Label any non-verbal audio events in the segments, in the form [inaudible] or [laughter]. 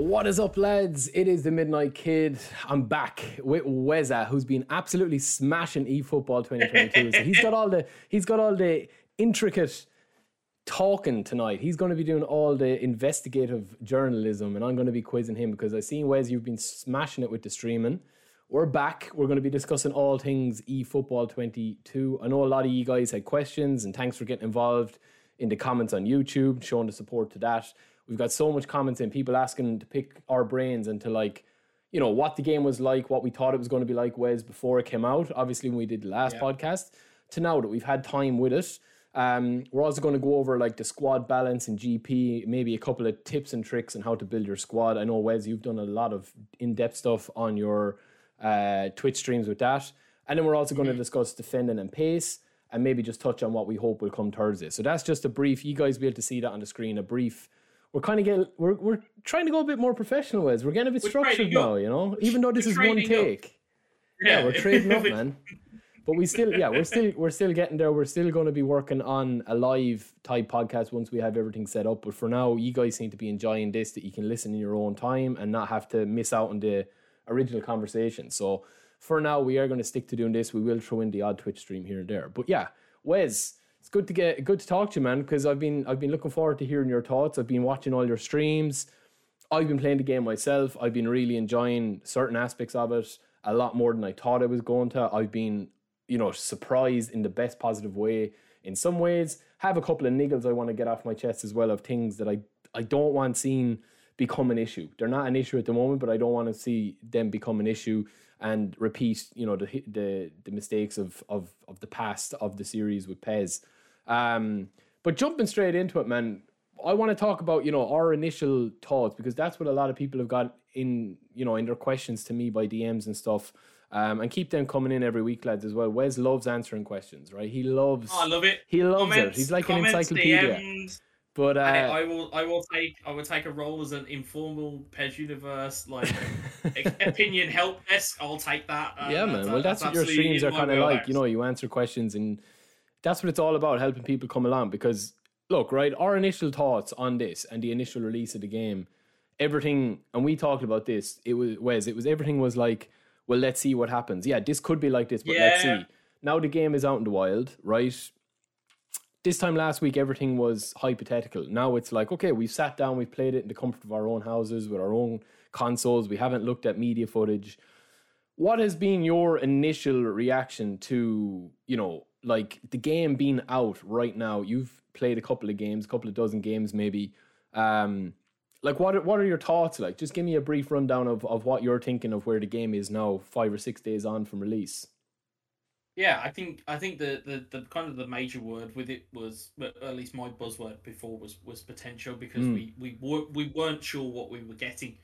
What is up, lads? It is the Midnight Kid. I'm back with Weza, who's been absolutely smashing eFootball 2022. so he's got all the he's got all the intricate talking tonight. He's going to be doing all the investigative journalism, and I'm going to be quizzing him because I seen Wes, you've been smashing it with the streaming. We're back. We're going to be discussing all things eFootball 22. I know a lot of you guys had questions, and thanks for getting involved in the comments on YouTube, showing the support to that. We've got so much comments and people asking to pick our brains and to like, you know, what the game was like, what we thought it was going to be like, Wes, before it came out. Obviously, when we did the last yeah. podcast, to now that we've had time with it. Um, we're also going to go over like the squad balance and GP, maybe a couple of tips and tricks on how to build your squad. I know Wes, you've done a lot of in-depth stuff on your uh, Twitch streams with that, and then we're also going to mm-hmm. discuss defending and pace, and maybe just touch on what we hope will come Thursday. So that's just a brief. You guys will be able to see that on the screen. A brief we're kind of getting we're we're trying to go a bit more professional ways. We're getting a bit we're structured now, you know. Even though this is one take. Yeah. yeah, we're trading [laughs] up, man. But we still, yeah, we're still we're still getting there. We're still going to be working on a live type podcast once we have everything set up. But for now, you guys seem to be enjoying this that you can listen in your own time and not have to miss out on the original conversation. So for now, we are going to stick to doing this. We will throw in the odd Twitch stream here and there. But yeah, Wes, good to get good to talk to you, man. Because I've been I've been looking forward to hearing your thoughts. I've been watching all your streams. I've been playing the game myself. I've been really enjoying certain aspects of it a lot more than I thought I was going to. I've been, you know, surprised in the best positive way in some ways. Have a couple of niggles I want to get off my chest as well of things that I I don't want seen become an issue. They're not an issue at the moment, but I don't want to see them become an issue and repeat, you know, the the the mistakes of of of the past of the series with PES. Um, but jumping straight into it, man, I want to talk about you know our initial thoughts because that's what a lot of people have got in you know in their questions to me by DMs and stuff. Um, and keep them coming in every week, lads, as well. Wes loves answering questions, right? He loves. Oh, I love it. He loves comments, it. He's like an encyclopedia. DMs. But uh, I, I, will, I will take, I will take a role as an informal PES Universe like [laughs] opinion help desk. I'll take that. Uh, yeah, man. Well, that's, that's what your streams are kind of like. You know, you answer questions, and that's what it's all about, helping people come along. Because look, right, our initial thoughts on this and the initial release of the game, everything, and we talked about this. It was Wes. It was everything was like, well, let's see what happens. Yeah, this could be like this, but yeah. let's see. Now the game is out in the wild, right? this time last week everything was hypothetical. Now it's like, okay, we've sat down, we've played it in the comfort of our own houses with our own consoles. We haven't looked at media footage. What has been your initial reaction to, you know, like the game being out right now? You've played a couple of games, a couple of dozen games maybe. Um like what are, what are your thoughts like? Just give me a brief rundown of, of what you're thinking of where the game is now, five or six days on from release. Yeah, I think I think the, the, the kind of the major word with it was, at least my buzzword before was was potential because mm. we we were, we weren't sure what we were getting,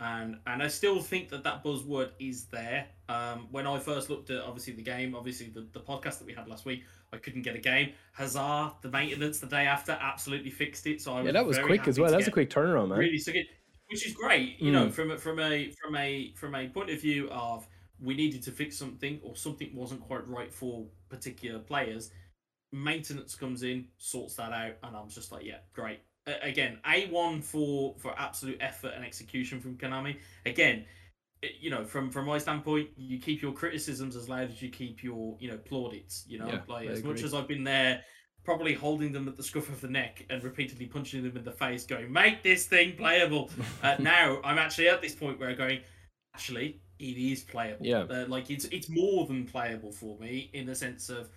and and I still think that that buzzword is there. Um, when I first looked at obviously the game, obviously the, the podcast that we had last week, I couldn't get a game. Hazard, the maintenance the day after, absolutely fixed it. So I yeah, that was quick as well. That's a quick turnaround, man. Really, good, which is great. You mm. know, from from a from a from a point of view of we needed to fix something or something wasn't quite right for particular players. Maintenance comes in, sorts that out, and I'm just like, yeah, great. Again, A1 for for absolute effort and execution from Konami. Again, you know, from from my standpoint, you keep your criticisms as loud as you keep your you know plaudits. You know, yeah, like I as agree. much as I've been there, probably holding them at the scruff of the neck and repeatedly punching them in the face, going, "Make this thing playable." [laughs] uh, now I'm actually at this point where I'm going, actually, it is playable. Yeah, uh, like it's it's more than playable for me in the sense of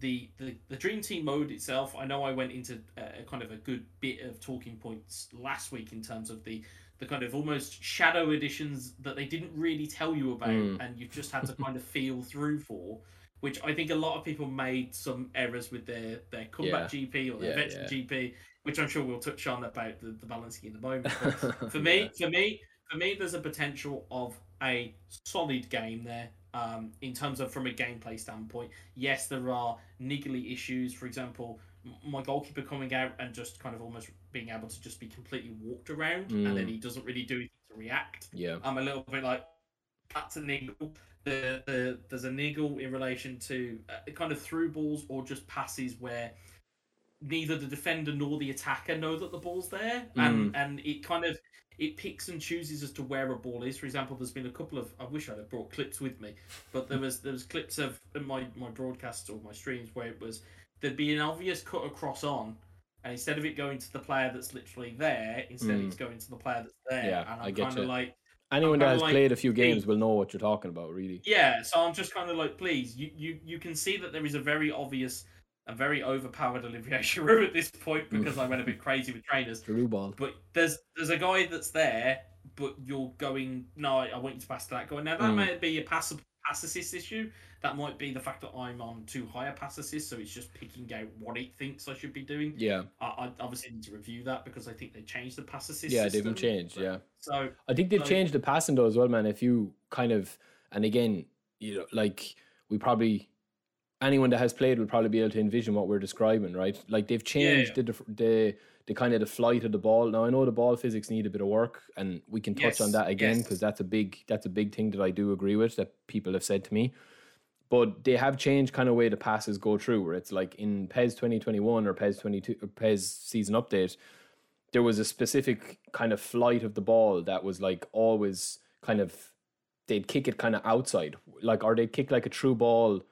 the the, the dream team mode itself. I know I went into a, kind of a good bit of talking points last week in terms of the the kind of almost shadow editions that they didn't really tell you about, mm. and you've just had to kind of feel through for. Which I think a lot of people made some errors with their their comeback yeah. GP or their yeah, veteran yeah. GP, which I'm sure we'll touch on about the, the balancing in the moment. But [laughs] for me, for me, for me, there's a potential of a solid game there. Um, in terms of from a gameplay standpoint, yes, there are niggly issues. For example, my goalkeeper coming out and just kind of almost being able to just be completely walked around, mm. and then mm. he doesn't really do anything to react. Yeah, I'm a little bit like that's a niggle. The, the, there's a niggle in relation to uh, kind of through balls or just passes where neither the defender nor the attacker know that the ball's there, and and it kind of it picks and chooses as to where a ball is. For example, there's been a couple of I wish I'd have brought clips with me, but there was there was clips of my my broadcasts or my streams where it was there'd be an obvious cut across on, and instead of it going to the player that's literally there, instead Mm. it's going to the player that's there. Yeah, and I I'm get kind of you. like. Anyone that has like, played a few games will know what you're talking about, really. Yeah, so I'm just kind of like, please, you, you, you can see that there is a very obvious and very overpowered Olivier [laughs] Giroud at this point Mm. because I went a bit crazy with trainers. Giroud ball. But there's there's a guy that's there, but you're going, no, I, want you to pass to that guy. Now that Mm. might be a pass pass assist issue. That might be the fact that I'm on too high a pass assist, so it's just picking out what it thinks I should be doing. Yeah, I, I obviously need to review that because I think they changed the pass assist. yeah, they've changed. But- Yeah. So I think they've Like- changed the passing though as well, man. If you kind of and again, you know, like we probably anyone that has played will probably be able to envision what we're describing, right? Like they've changed the dif- the the kind of the flight of the ball. Now I know the ball physics need a bit of work, and we can touch on that again yes. because that's a big that's a big thing that I do agree with that people have said to me. But they have changed kind of way the passes go through, where it's like in PES 2021 or PES 22 or PES season update, there was a specific kind of flight of the ball that was like always kind of they'd kick it kind of outside, like or they'd kick like a true ball.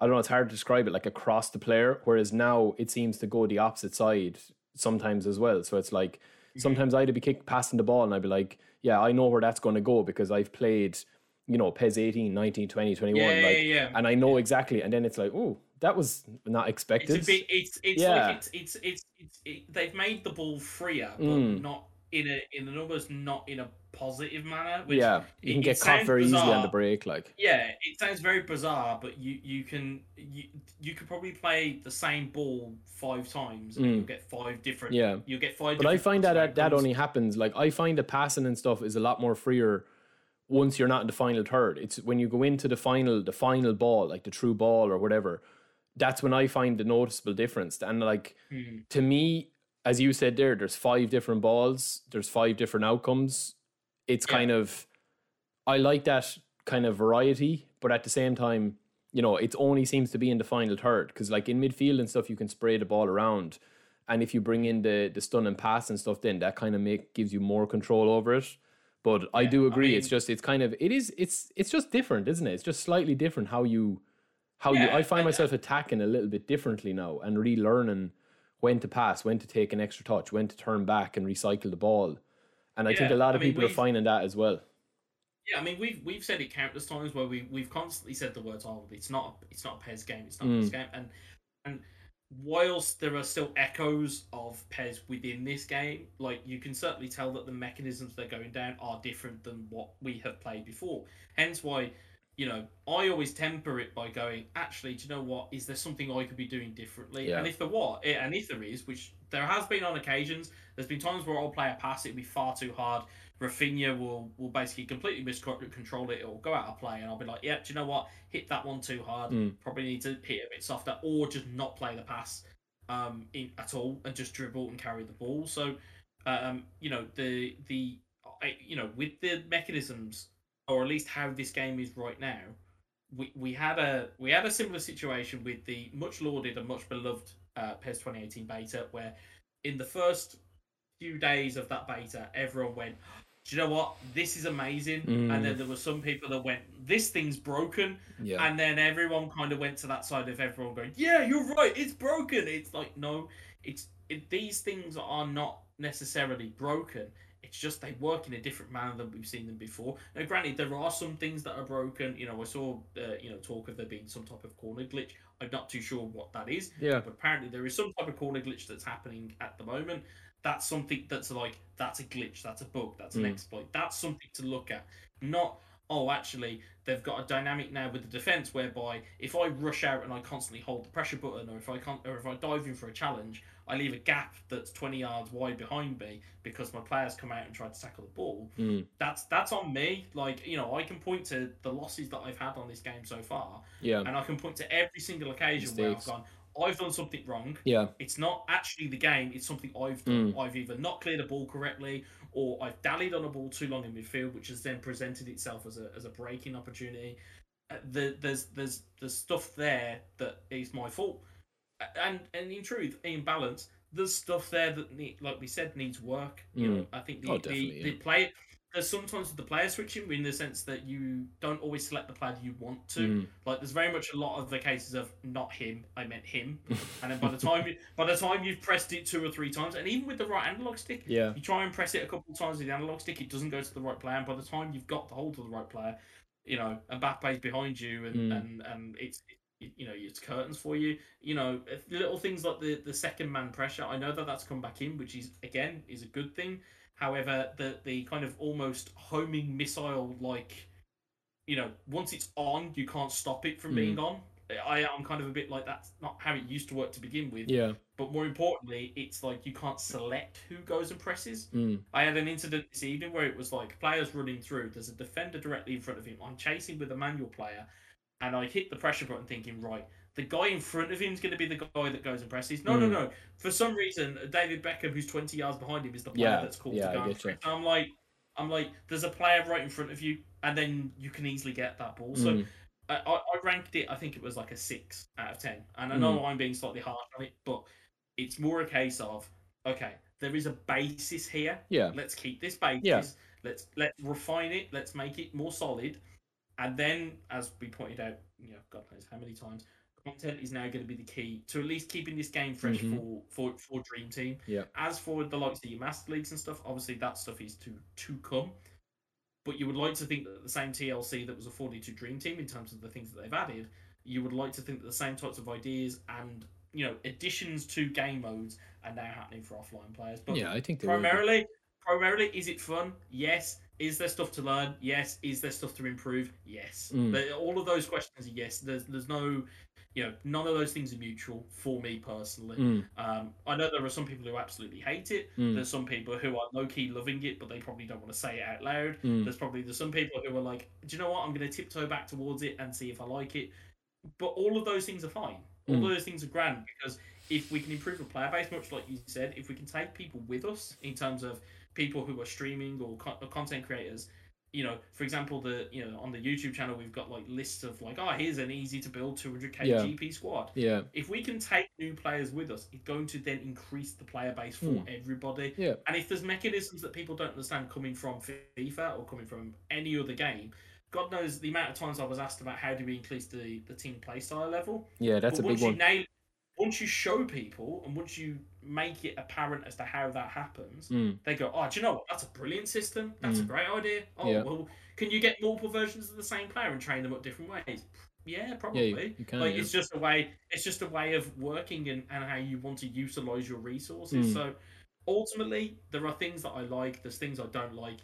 I don't know. It's hard to describe it like across the player. Whereas now it seems to go the opposite side sometimes as well. So it's like sometimes I'd be kick passing the ball and I'd be like, yeah, I know where that's going to go because I've played, you know, PES 18, 19, 20, 21. yeah, like, yeah, yeah. and I know exactly. And then it's like, oh, that was not expected. It's a bit. It's it's Yeah. like it's it's it's, it's it, they've made the ball freer, but Mm. not in a in an almost not in a positive manner. Which, yeah, you can it get caught sounds very easily on the break. Like, Yeah, it sounds very bizarre, but you you can you you could probably play the same ball five times and Mm. you'll get five different. Yeah. you'll get five. but I find that that, that only happens. Like, I find the passing and stuff is a lot more freer once you're not in the final third. It's when you go into the final, the final ball, like the true ball or whatever. That's when I find the noticeable difference. And like Mm. to me, as you said there, there's five different balls. There's five different outcomes. It's Yeah. kind of, I like that kind of variety, but at the same time, you know, it only seems to be in the final third because, like in midfield and stuff, you can spray the ball around, and if you bring in the the stun and pass and stuff, then that kind of make gives you more control over it. But I Yeah, do I agree. it's just it's kind of it is it's it's just different, isn't it? It's just slightly different how you how you. I find and- uh, myself attacking a little bit differently now and relearning when to pass, when to take an extra touch, when to turn back and recycle the ball. And I think a Yeah, lot I of mean, people are finding that as well. Yeah, I mean we've we've said it countless times where we we've constantly said the words "oh, it's not a, it's not a PES game, it's not Mm. game," and and whilst there are still echoes of PES within this game, like you can certainly tell that the mechanisms they're going down are different than what we have played before. Hence why, you know, I always temper it by going, actually, do you know what? Is there something I could be doing differently? Yeah. And if there what, and if there is, which there has been on occasions, there's been times where I'll play a pass, it'll be far too hard. Rafinha will will basically completely miscontrol it. It'll go out of play, and I'll be like, "Yeah, do you know what? Hit that one too hard. Mm. Probably need to hit a bit softer, or just not play the pass um, in, at all and just dribble and carry the ball." So, um, you know, the the I, you know with the mechanisms, or at least how this game is right now, we, we had a we had a similar situation with the much lauded and much beloved uh, PES 2018 beta, where in the first few days of that beta, everyone went, "Do you know what? This is amazing." Mm. And then there were some people that went, "This thing's broken," Yeah. and then everyone kind of went to that side of everyone going, "Yeah, you're right. It's broken." It's like no, it's it, these things are not necessarily broken. It's just they work in a different manner than we've seen them before. Now, granted, there are some things that are broken. You know, I saw uh, you know talk of there being some type of corner glitch. I'm not too sure what that is, yeah. but apparently there is some type of corner glitch that's happening at the moment. That's something that's like that's a glitch, that's a bug, that's an Mm. exploit. That's something to look at. Not oh, actually they've got a dynamic now with the defense whereby if I rush out and I constantly hold the pressure button, or if I can't, or if I dive in for a challenge, I leave a gap that's 20 yards wide behind me because my players come out and try to tackle the ball. Mm. That's that's on me. Like you know, I can point to the losses that I've had on this game so far, Yeah. and I can point to every single occasion where I've gone, I've done something wrong. Yeah. It's not actually the game, it's something I've done. I've either not cleared a ball correctly or I've dallied on a ball too long in midfield, which has then presented itself as a, as a breaking opportunity. Uh, the, there's there's there's stuff there that is my fault. And and in truth, in balance, there's stuff there that need, like we said needs work. You Mm. know, I think the Oh, the, definitely, the yeah. play there's sometimes the player switching in the sense that you don't always select the player you want to. Mm. Like there's very much a lot of the cases of not him, I meant him, and then by the time you, by the time you've pressed it two or three times, and even with the right analog stick, Yeah. you try and press it a couple of times with the analog stick, it doesn't go to the right player, and by the time you've got the hold of the right player, you know, and Mbappe's behind you, and Mm. and and it's it, you know it's curtains for you. You know, little things like the the second man pressure. I know that that's come back in, which is again is a good thing. However, the the kind of almost homing missile like, you know, once it's on, you can't stop it from being on. I am kind of a bit like that's not how it used to work to begin with. Yeah. But more importantly, it's like you can't select who goes and presses. Mm. I had an incident this evening where it was like players running through. There's a defender directly in front of him. I'm chasing with a manual player, and I hit the pressure button, thinking, right, the guy in front of him is going to be the guy that goes and presses. No, no, Mm. no. For some reason, David Beckham, who's 20 yards behind him, is the player Yeah, that's called yeah, to go and press. I'm like, I'm like, there's a player right in front of you, and then you can easily get that ball. So Mm. I, I ranked it. I think it was like a six out of ten. And I know Mm. I'm being slightly harsh on it, but it's more a case of okay, there is a basis here. Yeah. Let's keep this basis. Yeah. Let's let's refine it. Let's make it more solid. And then, as we pointed out, you know, God knows how many times, content is now going to be the key to at least keeping this game fresh Mhm. for, for for Dream Team. Yeah. As for the likes of your Master Leagues and stuff, obviously that stuff is to to come. But you would like to think that the same TLC that was afforded to Dream Team in terms of the things that they've added, you would like to think that the same types of ideas and you know additions to game modes are now happening for offline players. But Yeah, I think they will be. primarily, primarily, is it fun? Yes. Is there stuff to learn? Yes. Is there stuff to improve? Yes. Mm. All of those questions are yes. There's there's no, you know, none of those things are mutual for me personally. Mm. Um, I know there are some people who absolutely hate it. Mm. There's some people who are low key loving it, but they probably don't want to say it out loud. Mm. There's probably there's some people who are like, do you know what? I'm going to tiptoe back towards it and see if I like it. But all of those things are fine. All Mm. of those things are grand because if we can improve the player base, much like you said, if we can take people with us in terms of people who are streaming or, co- or content creators, you know, for example, the you know on the YouTube channel we've got like lists of like, oh, here's an easy to build 200k Yeah. GP squad. Yeah. If we can take new players with us, it's going to then increase the player base for Hmm. everybody. Yeah. And if there's mechanisms that people don't understand coming from FIFA or coming from any other game, God knows the amount of times I was asked about how do we increase the, the team playstyle level. Yeah, that's but a big one. nail, once you show people and once you make it apparent as to how that happens, Mm. they go, "Oh, do you know what? That's a brilliant system. That's a Mm. great idea. Oh, Yeah. well, can you get multiple versions of the same player and train them up different ways? Yeah, probably. Yeah, you, you can. like yeah. it's just a way. It's just a way of working and, and how you want to utilize your resources. Mm. So ultimately, there are things that I like. There's things I don't like.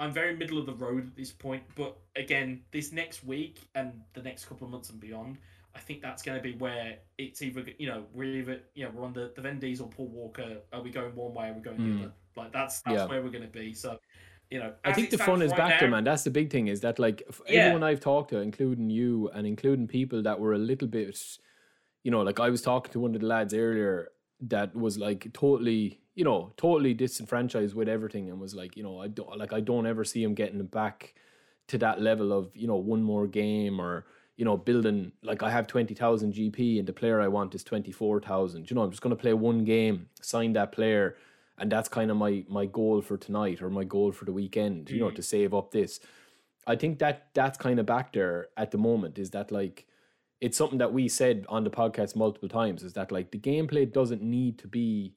I'm very middle of the road at this point, but again, this next week and the next couple of months and beyond, I think that's going to be where it's either you know we're either you know we're on the the Vin Diesel, Paul Walker. Are we going one way? Are we going Mm. the other? Like that's that's Yeah. where we're going to be. So you know, I think the fun is right back there, man. That's the big thing. Is that like Yeah. everyone I've talked to, including you, and including people that were a little bit, you know, like I was talking to one of the lads earlier that was like totally, you know, totally disenfranchised with everything, and was like, you know, I don't like I don't ever see him getting back to that level of you know one more game or you know building like I have twenty thousand GP and the player I want is twenty four thousand. You know, I'm just going to play one game, sign that player and that's kind of my my goal for tonight or my goal for the weekend you know Mm. to save up this i think that that's kind of back there at the moment is that like it's something that we said on the podcast multiple times is that like the gameplay doesn't need to be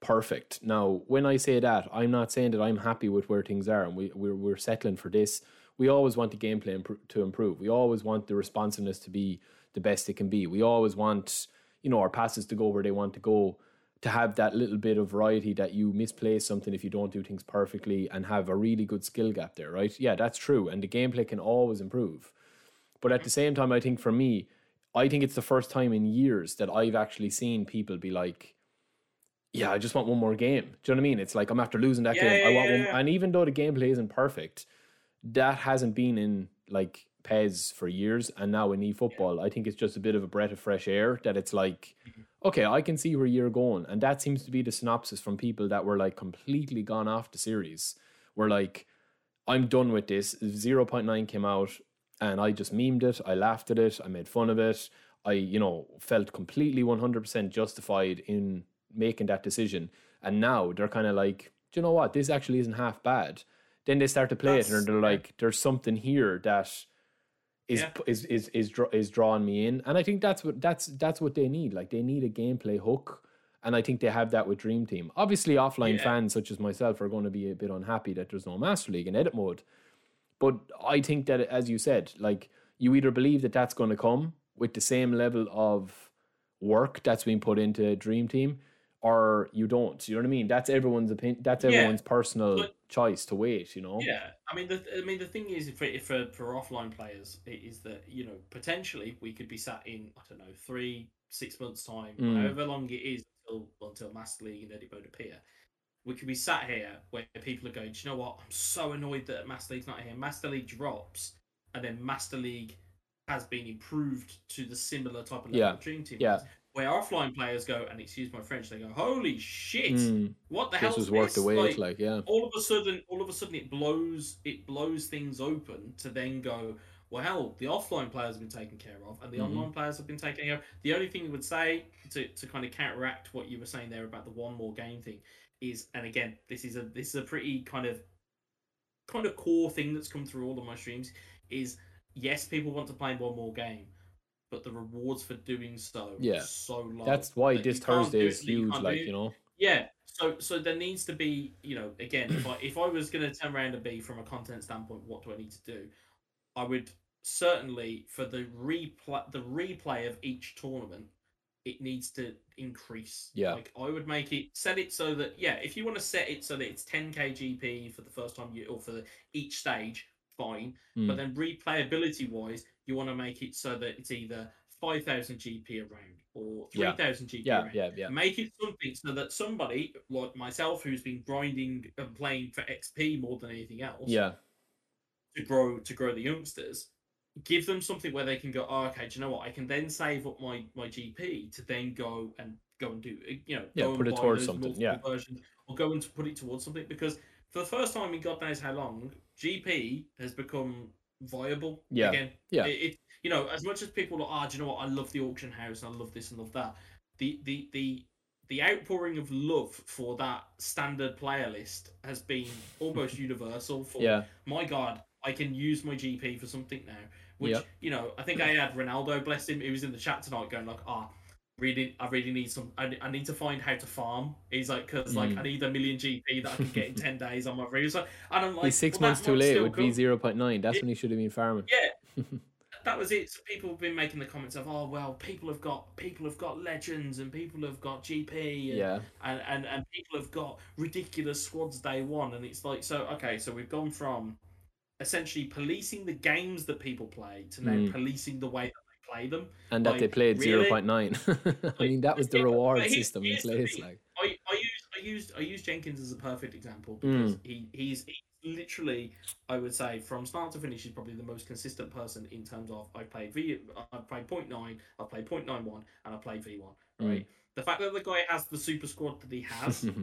perfect now when i say that i'm not saying that i'm happy with where things are and we we're, we're settling for this we always want the gameplay impro- to improve we always want the responsiveness to be the best it can be we always want you know our passes to go where they want to go to have that little bit of variety that you misplace something if you don't do things perfectly and have a really good skill gap there, right? Yeah, that's true. And the gameplay can always improve. But at the mm-hmm. same time, I think for me, I think it's the first time in years that I've actually seen people be like, yeah, I just want one more game. Do you know what I mean? It's like I'm after losing that Yeah, game. I want yeah, one. yeah. And even though the gameplay isn't perfect, that hasn't been in like PES for years. And now in eFootball, I think it's just a bit of a breath of fresh air that it's like, mm-hmm. okay, I can see where you're going. And that seems to be the synopsis from people that were like completely gone off the series. Were like, I'm done with this. 0.9 came out and I just memed it. I laughed at it. I made fun of it. I, you know, felt completely 100% justified in making that decision. And now they're kind of like, do you know what? This actually isn't half bad. Then they start to play That's, it and they're like, there's something here that is yeah. is is is is drawing me in. And I think that's what that's that's what they need. Like they need a gameplay hook. And I think they have that with Dream Team. Obviously, offline yeah. fans such as myself are going to be a bit unhappy that there's no Master League in edit mode. But I think that, as you said, like you either believe that that's going to come with the same level of work that's being put into Dream Team, or you don't. You know what I mean? That's everyone's opinion. That's everyone's yeah, personal but, choice to wait. You know? Yeah. I mean, the I mean, the thing is, for for for offline players, is that you know potentially we could be sat in I don't know three six months time, mm. however long it is until until Master League and Edit Mode appear. We could be sat here where people are going, Do you know what? I'm so annoyed that Master League's not here. Master League drops, and then Master League has been improved to the similar type of level yeah. Dream Team. Yeah. Where offline players go, and excuse my French, they go, "Holy shit! Mm. What the hell?" This was worked away. Like, like, yeah. All of a sudden, all of a sudden, it blows it blows things open to then go. Well, the offline players have been taken care of, and the mm-hmm. online players have been taken care of. The only thing I would say to, to kind of counteract what you were saying there about the one more game thing is, and again, this is a this is a pretty kind of kind of core thing that's come through all of my streams is yes, people want to play one more game, but the rewards for doing so yeah. so low. That's why this Thursday is huge, like you know. Yeah, so so there needs to be, you know, again, if I if I was going to turn around and be from a content standpoint, what do I need to do? I would certainly for the replay the replay of each tournament, it needs to increase. Yeah, like I would make it set it so that yeah, if you want to set it so that it's 10k GP for the first time you or for the, each stage, fine. Mm. But then replayability wise, you want to make it so that it's either 5,000 GP a round or 3,000 yeah. GP yeah, round. Yeah, yeah. Make it something so that somebody like myself who's been grinding and playing for XP more than anything else. Yeah. To grow to grow the youngsters, give them something where they can go, oh, okay, do you know what? I can then save up my, my GP to then go and go and do you know, yeah, put it towards something. Yeah. Versions, or go and put it towards something because for the first time in God knows how long, GP has become viable yeah. again. Yeah. It, it, you know, as much as people are, ah, do you know what? I love the auction house I love this and love that. The the the the outpouring of love for that standard player list has been [laughs] almost universal. For yeah. my God, I can use my GP for something now. Which yep. you know, I think I had Ronaldo, bless him. He was in the chat tonight, going like, "Ah, oh, really I really need some I, I need to find how to farm. He's like because mm. like I need a million GP that I can get in [laughs] ten days on my freezer. And I'm like He's six well, months too late with be zero point nine. That's it, when he should have been farming. Yeah. [laughs] that was it. So people have been making the comments of, oh well, people have got people have got legends and people have got GP and, yeah, and, and and people have got ridiculous squads day one, and it's like so okay, so we've gone from essentially policing the games that people play to now mm. policing the way that play them. And like, that they played really? 0.9. [laughs] I mean, that was the reward system in place. Like I, I used I used I used Jenkins as a perfect example because mm. he he's, he's literally I would say from start to finish he's probably the most consistent person in terms of I played V I played 0.9, I played 0.91 and I played V1. Mm. Right. Mm. The fact that the guy has the super squad that he has [laughs]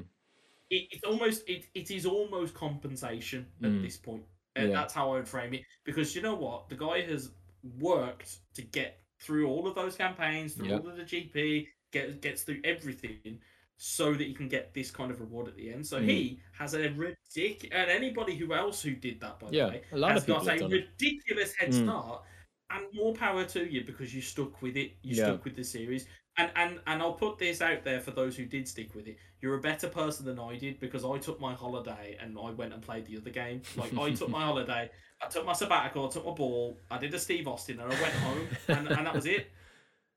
it, it's almost it, it is almost compensation at mm. this point. And yeah. that's how I would frame it. Because you know what? The guy has worked to get through all of those campaigns, through yep. all of the GP, get, gets through everything so that he can get this kind of reward at the end. So mm. he has a ridiculous, and anybody who else who did that, by yeah, the way, a lot has of got a ridiculous head mm. start. And more power to you because you stuck with it. You yeah. stuck with the series. And, and and I'll put this out there for those who did stick with it. You're a better person than I did because I took my holiday and I went and played the other game. Like I took my [laughs] holiday I took my sabbatical, I took my ball, I did a Steve Austin, and I went home, and, and that was it.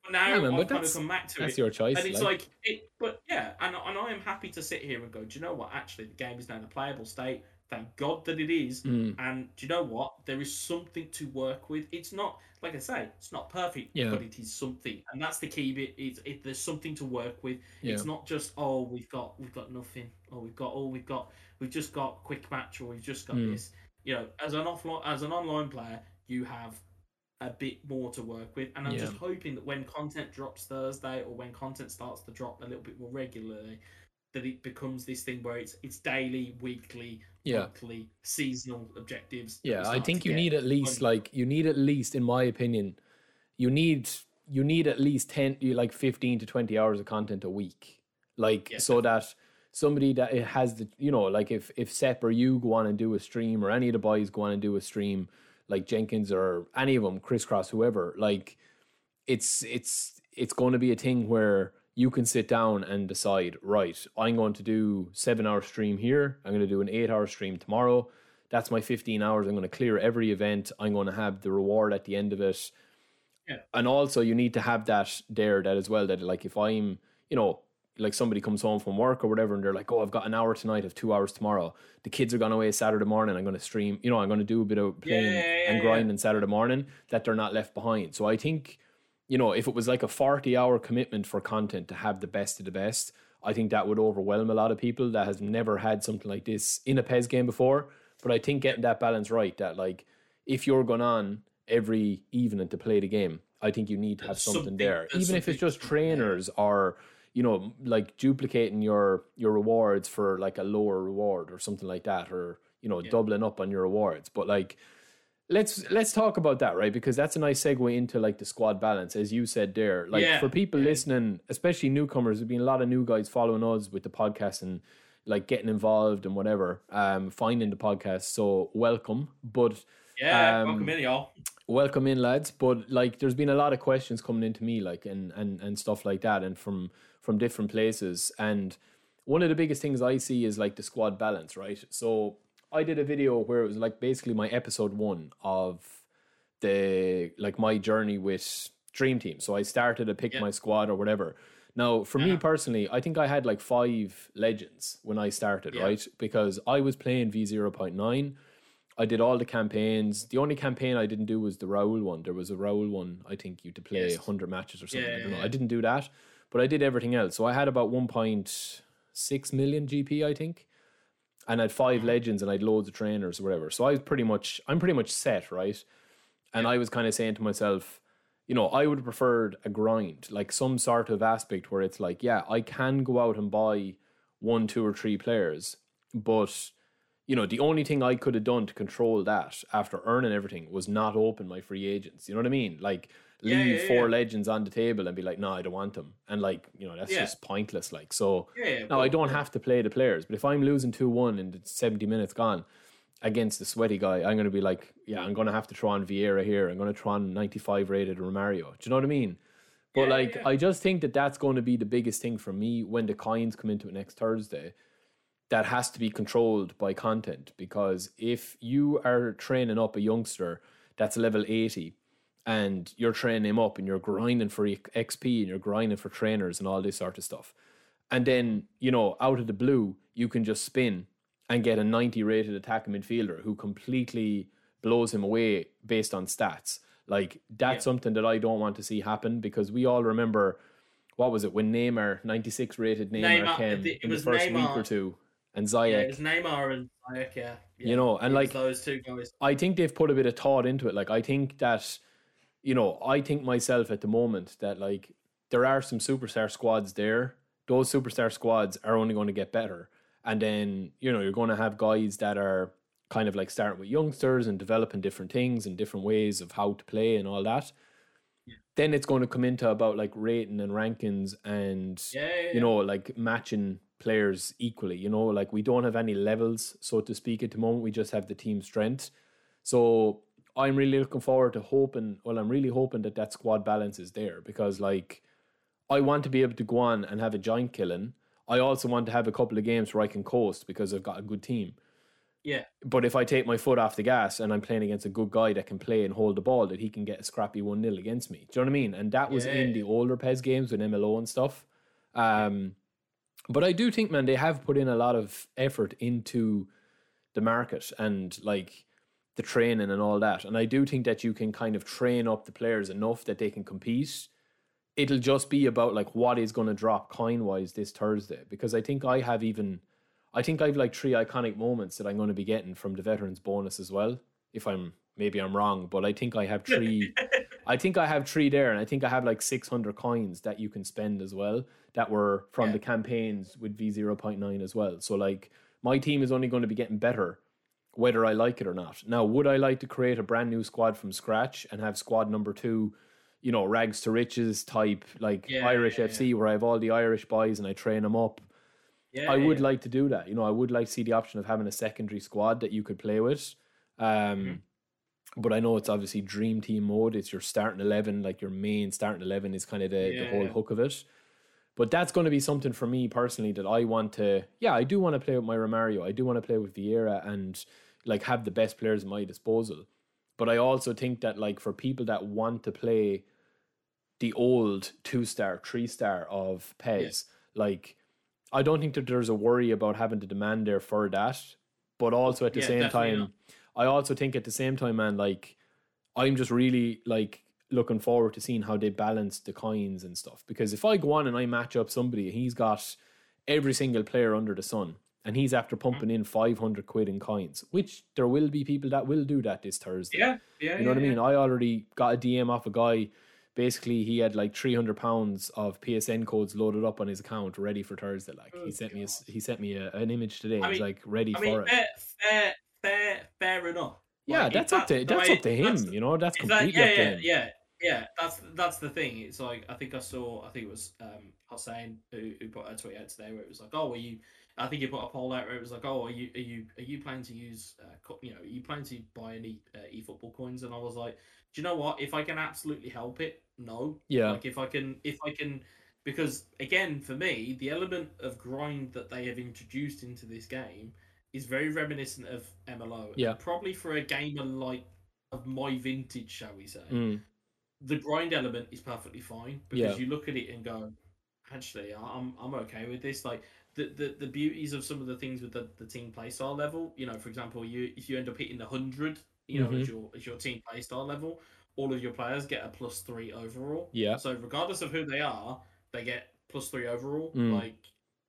But now I've kind of come back to that's it. That's your choice. And it's like, like it, but yeah, and, and I am happy to sit here and go, do you know what? Actually, the game is now in a playable state. Thank God that it is. Mm. And do you know what? There is something to work with. It's not, like I say, it's not perfect, yeah. but it is something. And that's the key bit. It's, it, there's something to work with. Yeah. It's not just, oh, we've got, we've got nothing. Or we've got, oh, we've got, we've just got quick match, or we've just got mm. this you know, as an offline, as an online player, you have a bit more to work with, and I'm yeah. just hoping that when content drops Thursday or when content starts to drop a little bit more regularly, that it becomes this thing where it's it's daily, weekly, yeah. monthly, seasonal objectives. Yeah, I think you need at least like you need at least, in my opinion, you need you need at least 10 you like 15 to 20 hours of content a week like so that somebody that it has the you know like if if Sep or you go on and do a stream or any of the boys go on and do a stream like Jenkins or any of them crisscross whoever like it's it's it's going to be a thing where you can sit down and decide right i'm going to do seven hour stream here. I'm going to do an eight hour stream tomorrow. That's my 15 hours. I'm going to clear every event. I'm going to have the reward at the end of it. Yeah. and also you need to have that there that as well that like if i'm you know like somebody comes home from work or whatever and they're like oh i've got an hour tonight of two hours tomorrow. The kids are gone away saturday morning. I'm going to stream you know i'm going to do a bit of playing yeah, yeah, and grinding saturday morning that they're not left behind. So i think you know, if it was like a 40 hour commitment for content to have the best of the best, I think that would overwhelm a lot of people that has never had something like this in a PES game before. But I think getting that balance right, that like if you're going on every evening to play the game, I think you need to have something, Something- there. Even if it's just trainers or, you know, like duplicating your your rewards for like a lower reward or something like that, or, you know, doubling up on your rewards. But like let's let's talk about that right? Because that's a nice segue into like the squad balance as you said there. Like Yeah, for people listening especially newcomers there's been a lot of new guys following us with the podcast and like getting involved and whatever um finding the podcast. So welcome. But Yeah, Um, welcome in, y'all. welcome in lads. But like there's been a lot of questions coming into me like and and and stuff like that and from from different places. And one of the biggest things i see is like the squad balance right? So i did a video where it was like basically my episode one of the like my journey with dream team so i started to pick Yeah. my squad or whatever now for me Uh-huh. personally i think i had like five legends when i started Yeah. right because i was playing v0.9 I did all the campaigns. The only campaign I didn't do was the Raoul one. There was a Raoul one, I think you to play Yes. 100 matches or something. I don't know. yeah, I didn't do that, but I did everything else. So I had about 1.6 million GP, I think. And I had 5 Mm-hmm. legends and I had loads of trainers or whatever. So I was pretty much, I'm pretty much set, right? And I was kind of saying to myself, you know, I would have preferred a grind, like some sort of aspect where it's like, yeah, I can go out and buy one, two, or three players, but you know, the only thing I could have done to control that after earning everything was not open my free agents. You know what I mean? Like leave yeah, four legends on the table and be like, no, I don't want them. And like, you know, that's just pointless. Like, so Yeah, I don't have to play the players, but if I'm losing 2 1 and it's 70 minutes gone against the sweaty guy, I'm going to be like, yeah, I'm going to have to try on Vieira here. I'm going to try on 95 rated Romario. Do you know what I mean? But Yeah, like, yeah. I just think that that's going to be the biggest thing for me when the coins come into it next Thursday. That has to be controlled by content because if you are training up a youngster that's level 80 and you're training him up and you're grinding for XP and you're grinding for trainers and all this sort of stuff, and then, you know, out of the blue, you can just spin and get a 90 rated attacking midfielder who completely blows him away based on stats. Like, that's Yeah. something that I don't want to see happen because we all remember what was it when Neymar, 96 rated Neymar, Neymar, came it in the first week or two, and Yeah, it was Neymar and Ziyech, yeah. yeah. You know, and like- those two guys. I think they've put a bit of thought into it. Like I think that, you know, I think myself at the moment that like there are some superstar squads there. Those superstar squads are only going to get better, and then you know you're going to have guys that are kind of like starting with youngsters and developing different things and different ways of how to play and all that. Then it's going to come into about like rating and rankings and Yeah, yeah, you know, like matching players equally. You know, like we don't have any levels, so to speak, at the moment. We just have the team strength. So I'm really looking forward to hoping. Well, I'm really hoping that that squad balance is there because, like, I want to be able to go on and have a giant killing. I also want to have a couple of games where I can coast because I've got a good team. yeah. But if I take my foot off the gas and I'm playing against a good guy that can play and hold the ball, that he can get a scrappy 1 0 against me. Do you know what I mean? And that was in the older PES games with MLO and stuff. Um, but I do think, man, they have put in a lot of effort into the market and like the training and all that. And I do think that you can kind of train up the players enough that they can compete. It'll just be about like what is going to drop coin wise this Thursday because I think I have even I think I've like three iconic moments that I'm going to be getting from the veterans bonus as well. If I'm maybe I'm wrong, but I think I have three. [laughs] I think I have three there, and I think I have like 600 coins that you can spend as well that were from Yeah. the campaigns with V0.9 as well. So like my team is only going to be getting better whether I like it or not. Now, would I like to create a brand new squad from scratch and have squad number two, you know, rags to riches type, like Yeah, Irish yeah, FC, where I have all the Irish boys and I train them up. Yeah, I would yeah. like to do that. You know, I would like to see the option of having a secondary squad that you could play with. Um, Mhm. But I know it's obviously dream team mode. It's your starting eleven, like your main starting eleven is kind of the, the whole yeah. hook of it. But that's going to be something for me personally that I want to. Yeah, I do want to play with my Romario. I do want to play with Vieira and like have the best players at my disposal. But I also think that like for people that want to play the old two star, three star of PES, like I don't think that there's a worry about having to demand there for that. But also at the Yeah, same time, not. I also think at the same time, man, like I'm just really like looking forward to seeing how they balance the coins and stuff. Because if I go on and I match up somebody, he's got every single player under the sun, and he's after pumping in 500 quid in coins, which there will be people that will do that this Thursday. Yeah, yeah. You know what I yeah, mean? I already got a DM off a guy. Basically, he had like three hundred pounds of PSN codes loaded up on his account, ready for Thursday. Like Oh, he sent me, a, God. he sent me a, an image today. I He's like ready I for mean, it. fair, fair, fair, fair enough. yeah, Like, that's up to that's way- up to him. You know, that's if that- completely yeah, up to yeah, him. yeah, yeah. That's that's the thing. It's like I think I saw. I think it was um, Hussein who, who put a tweet out today where it was like, "Oh, are you?" I think he put a poll out where it was like, "Oh, are you are you are you planning to use? Uh, co- you know, are you planning to buy any uh, eFootball coins?" And I was like, "Do you know what? If I can absolutely help it, no. Yeah. Like if I can, if I can." Because again, for me, the element of grind that they have introduced into this game is very reminiscent of MLO. and Yeah. Probably for a gamer like of my vintage, shall we say, Mm, the grind element is perfectly fine because Yeah. you look at it and go, actually, I'm I'm okay with this. Like the, the, the beauties of some of the things with the, the team playstyle level. You know, for example, you if you end up hitting the hundred, you know, as Mhm. your as your team playstyle level, all of your players get a plus three overall. Yeah. So regardless of who they are, they get plus three overall, Mm. like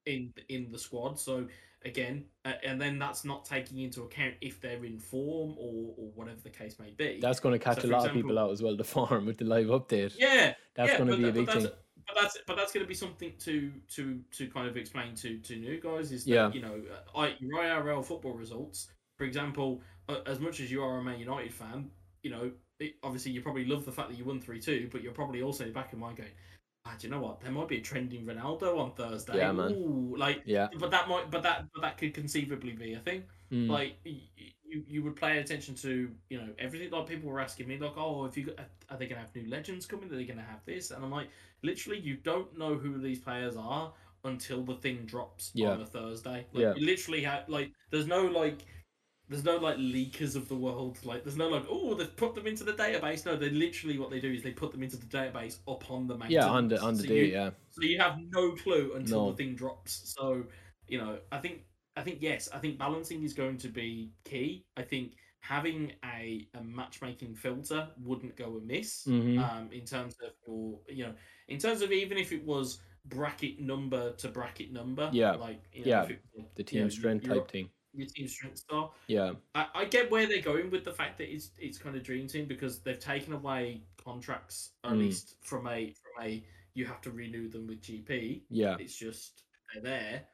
in in the squad. So again, uh, and then that's not taking into account if they're in form or or whatever the case may be. That's going to catch So, a lot of people out as well. The [laughs] farm with the live update. yeah, That's yeah, going to be a big thing. But that's but that's going to be something to to to kind of explain to to new guys is that Yeah. you know uh, I, your IRL football results, for example, as much as you are a Man United fan, you know it, obviously you probably love the fact that you won three two, but you're probably also back in mind going. Ah, do you know what? There might be a trending Ronaldo on Thursday. Yeah, man. Ooh, like, Yeah. but that might, but that, but that could conceivably be a thing Mm. like you, you would pay attention to you know everything like people were asking me like oh if you got, are they gonna have new legends coming are they gonna have this and i'm like literally you don't know who these players are until the thing drops Yeah. on a thursday like Yeah. you literally have like there's no like there's no like leakers of the world like there's no like oh they've put them into the database no they literally what they do is they put them into the database upon the yeah, on the on So day. you- Yeah. so you have no clue until No. the thing drops. So, you know, I think I think yes, I think balancing is going to be key. I think having a, a matchmaking filter wouldn't go amiss. Mhm. Um, in terms of your you know, in terms of even if it was bracket number to bracket number. Yeah. Like you know, Yeah. it- The you team know, strength type thing. Your team strength star. Yeah. I, I get where they're going with the fact that it's it's kind of dream team because they've taken away contracts at Mm. least from a from a you have to renew them with GP. Yeah. It's just they're there.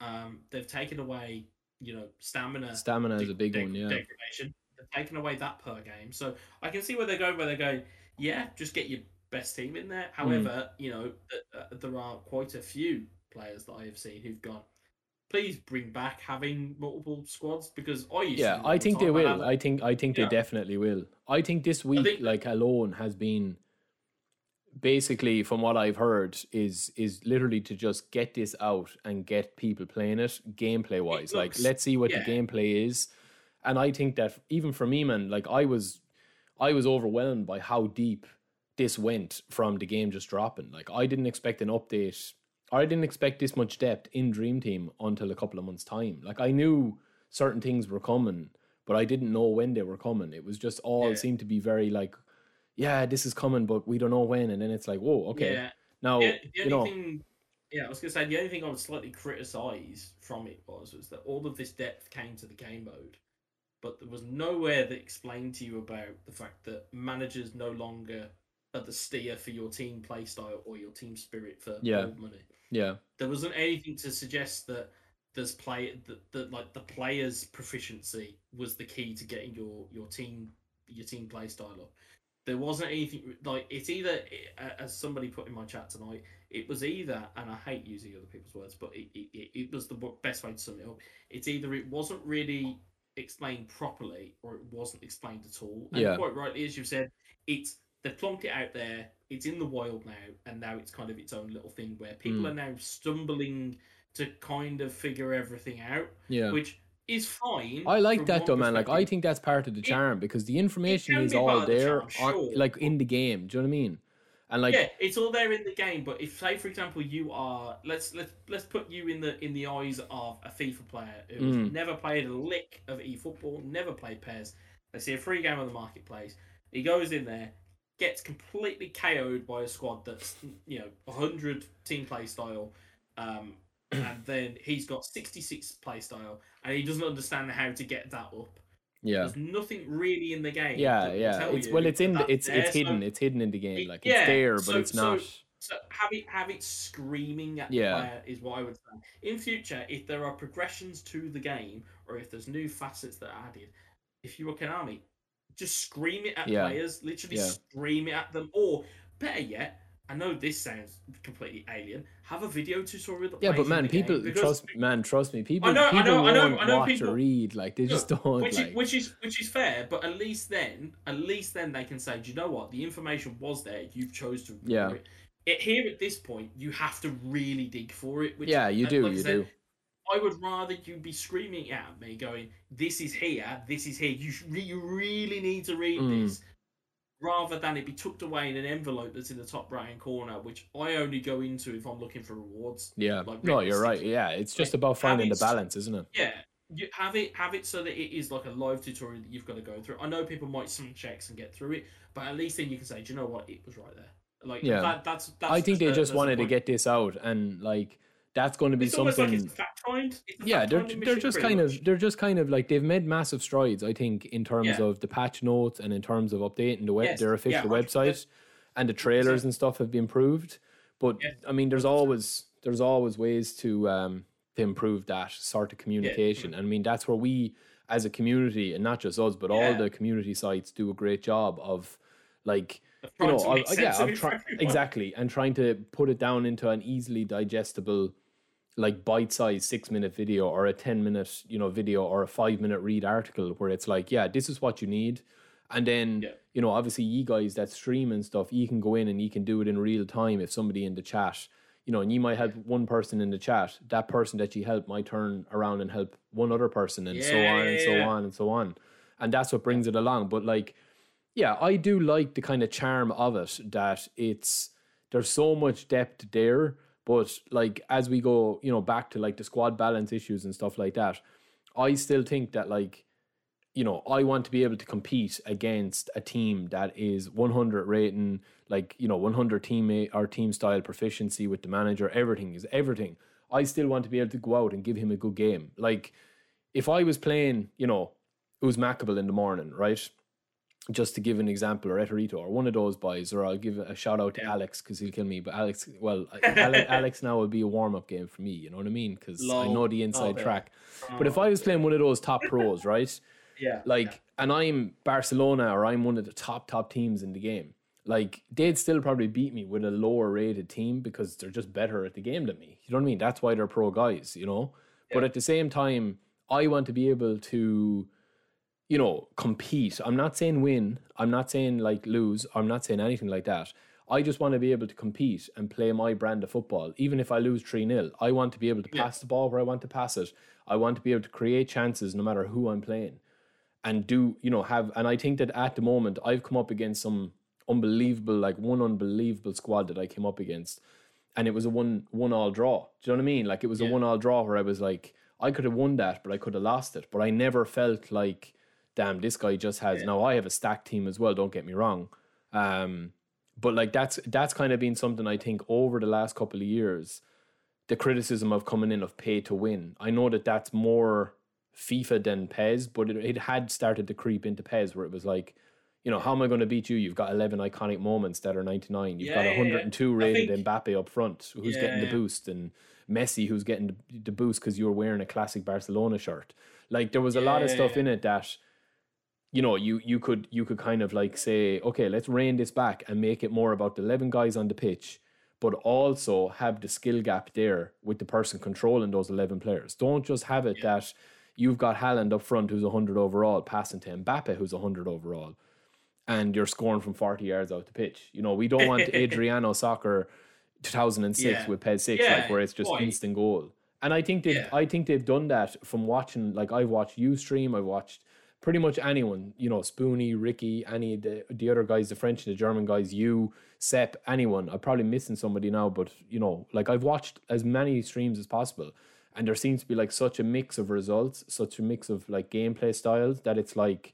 Um, they've taken away you know stamina. Stamina is de- a big de- one. Yeah. Degradation. They've taken away that per game, so I can see where they're going. Where they're going, yeah, just get your best team in Hmm. there. However, you know th- uh, there are quite a few players that I have seen who've gone. Please bring back having multiple squads because I used Yeah, I think they will. I think I think Yeah. they definitely will. I think this week, think- like alone, has been basically from what I've heard is is literally to just get this out and get people playing it gameplay wise. Like, looks- let's see what yeah. the gameplay is. And I think that even for me, man, like I was, I was overwhelmed by how deep this went from the game just dropping. Like I didn't expect an update. I didn't expect this much depth in Dream Team until a couple of months time. Like I knew certain things were coming, but I didn't know when they were coming. It was just all Yeah. seemed to be very like, yeah, this is coming, but we don't know when. And then it's like, whoa, okay. Yeah. Now the, the you know, thing, yeah, I was gonna say the only thing I would slightly criticise from it was was that all of this depth came to the game mode, but there was nowhere that explained to you about the fact that managers no longer are the steer for your team play style or your team spirit for Yeah. money. yeah, There wasn't anything to suggest that there's play that, that like the player's proficiency was the key to getting your your team your team play style up. There wasn't anything like it's either as somebody put in my chat tonight. It was either, and I hate using other people's words, but it, it, it was the best way to sum it up. It's either it wasn't really explained properly or it wasn't explained at all. And Yeah. quite rightly, as you've said, it's they plunked it out there. It's in the wild now, and now it's kind of its own little thing where people Mm. are now stumbling to kind of figure everything out, Yeah. which is fine. I like that though, man. Like I think that's part of the It- charm because the information is all of the there, charm, on, sure. like in the game. Do you know what I mean? And like, yeah, it's all there in the game. But if, say, for example, you are let's let's let's put you in the in the eyes of a FIFA player who's Mm. never played a lick of eFootball, never played PES. They see a free game on the marketplace. He goes in there, gets completely KO'd by a squad that's you know 100 team play style, um, and then he's got 66 playstyle, and he doesn't understand how to get that up. yeah, There's nothing really in the game. yeah, yeah. It's well, it's in, the, it's that's it's there, so- hidden, it's hidden in the game. Like yeah, it's there, but so- it's not. So have it have it screaming at Yeah. the player is what I would say. In future, if there are progressions to the game or if there's new facets that are added, if you're Konami, just scream it at Yeah. players, literally Yeah. scream it at them. Or better yet, I know this sounds completely alien. Have a video tutorial. That Yeah, but man, people because- trust man, trust me. People, know, I people know, I know, I know people- or read. Like they just don't. which like, is which is which is fair, but at least then, at least then they can say, do you know what? The information was there. You've chose to Yeah. it. it. Here at this point, you have to really dig for it. Which, yeah, you do, like you said, do. I would rather you be screaming at me, going, "This is here, this is here. You sh- you really need to read Mm. this." Rather than it be tucked away in an envelope that's in the top right hand corner, which I only go into if I'm looking for rewards. Yeah, like no, you're right. Yeah, it's just about finding the balance, isn't it? Yeah, you have it have it so that it is like a live tutorial that you've got to go through. I know people might some checks and get through it, but at least then you can say, do you know what, it was right there. Like Yeah. that, that's, that's I think they just that's the wanted to get this out, and like that's going to be It's like something. a fact find. It's a yeah, they're fact-finding they're just kind much. of they're just kind of like they've made massive strides. I think in terms Yeah. of the patch notes and in terms of updating the web, Yes, their official 100%. website, and the trailers 100%. and stuff have been improved. But Yes, I mean, there's 100%. always there's always ways to um to improve that sort of communication. And I mean, that's where we as a community, and not just us, but all the community sites do a great job of like you know, I, make I- sense yeah, I'm trying exactly, and trying to put it down into an easily digestible, like bite-sized six-minute video or a ten-minute, you know, video or a five-minute read article where it's like, yeah, this is what you need, and then Yeah. you know, obviously, you guys that stream and stuff, you can go in and you can do it in real time if somebody in the chat. You know, and you might help one person in the chat. That person that you help might turn around and help one other person, and so Yeah, on and so yeah. on and so on. And that's what brings it along. But like, yeah, I do like the kind of charm of it that it's there's so much depth there, but like as we go, you know, back to like the squad balance issues and stuff like that, I still think that like, you know, I want to be able to compete against a team that is 100 rating, like you know, 100 teammate or team style proficiency with the manager, everything is everything. I still want to be able to go out and give him a good game. Like, if I was playing, you know, who's Mackable in the morning, right? Just to give an example, or Eterito, or one of those boys, or I'll give a shout out to Alex because he'll kill me. But Alex, well, [laughs] Alex, Alex now will be a warm up game for me. You know what I mean? Because I know the inside Okay. track. But if I was playing one of those top pros, [laughs] right? yeah, Like, and I'm Barcelona or I'm one of the top top teams in the game. Like, they'd still probably beat me with a lower rated team because they're just better at the game than me. You know what I mean? That's why they're pro guys. You know. But at the same time, I want to be able to, you know, compete. I'm not saying win. I'm not saying like lose. I'm not saying anything like that. I just want to be able to compete and play my brand of football. Even if I lose 3 0, I want to be able to Yeah. pass the ball where I want to pass it. I want to be able to create chances no matter who I'm playing and do, you know, have. And I think that at the moment, I've come up against some unbelievable, like one unbelievable squad that I came up against. And it was a one one all draw. Do you know what I mean? Like it was a one all draw where I was like, I could have won that, but I could have lost it. But I never felt like, damn, this guy just has. Yeah. Now I have a stacked team as well. Don't get me wrong. Um, but like that's that's kind of been something I think over the last couple of years, the criticism of coming in of pay to win. I know that that's more FIFA than PES, but it, it had started to creep into PES where it was like, you know, how am I going to beat you? You've got 11 iconic moments that are 99. You've Yeah, got yeah, yeah. 102 rated think- Mbappe up front, who's getting the boost, and Messi, who's getting the, the boost because you were wearing a classic Barcelona shirt. Like there was a lot of stuff yeah. in it that you know, you you could you could kind of like say, okay, let's rein this back and make it more about the eleven guys on the pitch, but also have the skill gap there with the person controlling those eleven players. Don't just have it Yeah. that you've got Haaland up front who's hundred overall, passing to Mbappe who's hundred overall, and you're scoring from forty yards out the pitch. You know, we don't want [laughs] Adriano soccer 2006 Yeah. with PES six, Yeah, like where it's just quite. instant goal. And I think they've Yeah. I think they've done that from watching like I've watched you stream, I've watched pretty much anyone, you know, Spoony, Ricky, any of the the other guys, the French and the German guys, you, Sep, anyone. I'm probably missing somebody now, but you know, like I've watched as many streams as possible. And there seems to be like such a mix of results, such a mix of like gameplay styles that it's like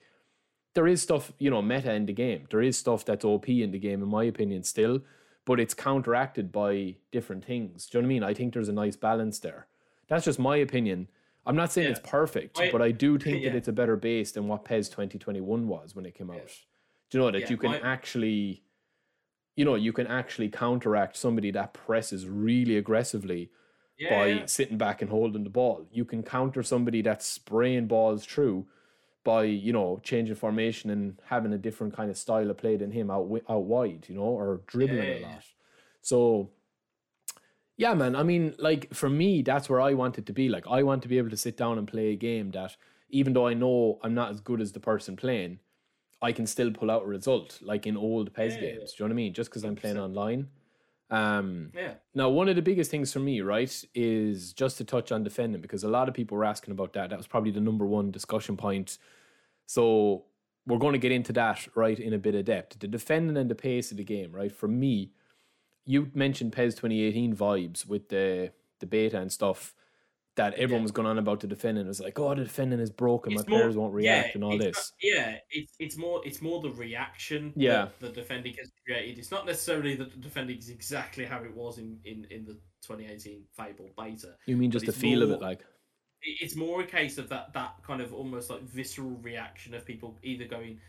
there is stuff, you know, meta in the game. There is stuff that's OP in the game, in my opinion, still, but it's counteracted by different things. Do you know what I mean? I think there's a nice balance there. That's just my opinion. I'm not saying Yeah. it's perfect, I- but I do think that [laughs] it's a better base than what PES 2021 was when it came out. Do you know that Yeah, you can my- actually, you know, you can actually counteract somebody that presses really aggressively Yeah, by yeah. sitting back and holding the ball. You can counter somebody that's spraying balls through by you know changing formation and having a different kind of style of play than him out out wide, you know, or dribbling Yeah, a yeah, lot. So yeah, man. I mean, like for me, that's where I want it to be. Like I want to be able to sit down and play a game that, even though I know I'm not as good as the person playing, I can still pull out a result, like in old PES Yeah, games. Do you know what I mean? Just because I'm playing online. Um, yeah. now, one of the biggest things for me, right, is just to touch on defending because a lot of people were asking about that. That was probably the number one discussion point. So we're going to get into that right in a bit of depth. The defending and the pace of the game, right? For me, you mentioned PES 2018 vibes with the the beta and stuff that everyone Yeah. was going on about the defending. It was like, oh, the defending is broken. It's My more- players won't react yeah, and all this. not- yeah, it's it's more it's more the reaction Yeah. that the defending has created. It's not necessarily that the defending is exactly how it was in, in, in the 2018 Fable beta. You mean just the feel of it, like? It's more a case of that that kind of almost like visceral reaction of people either going,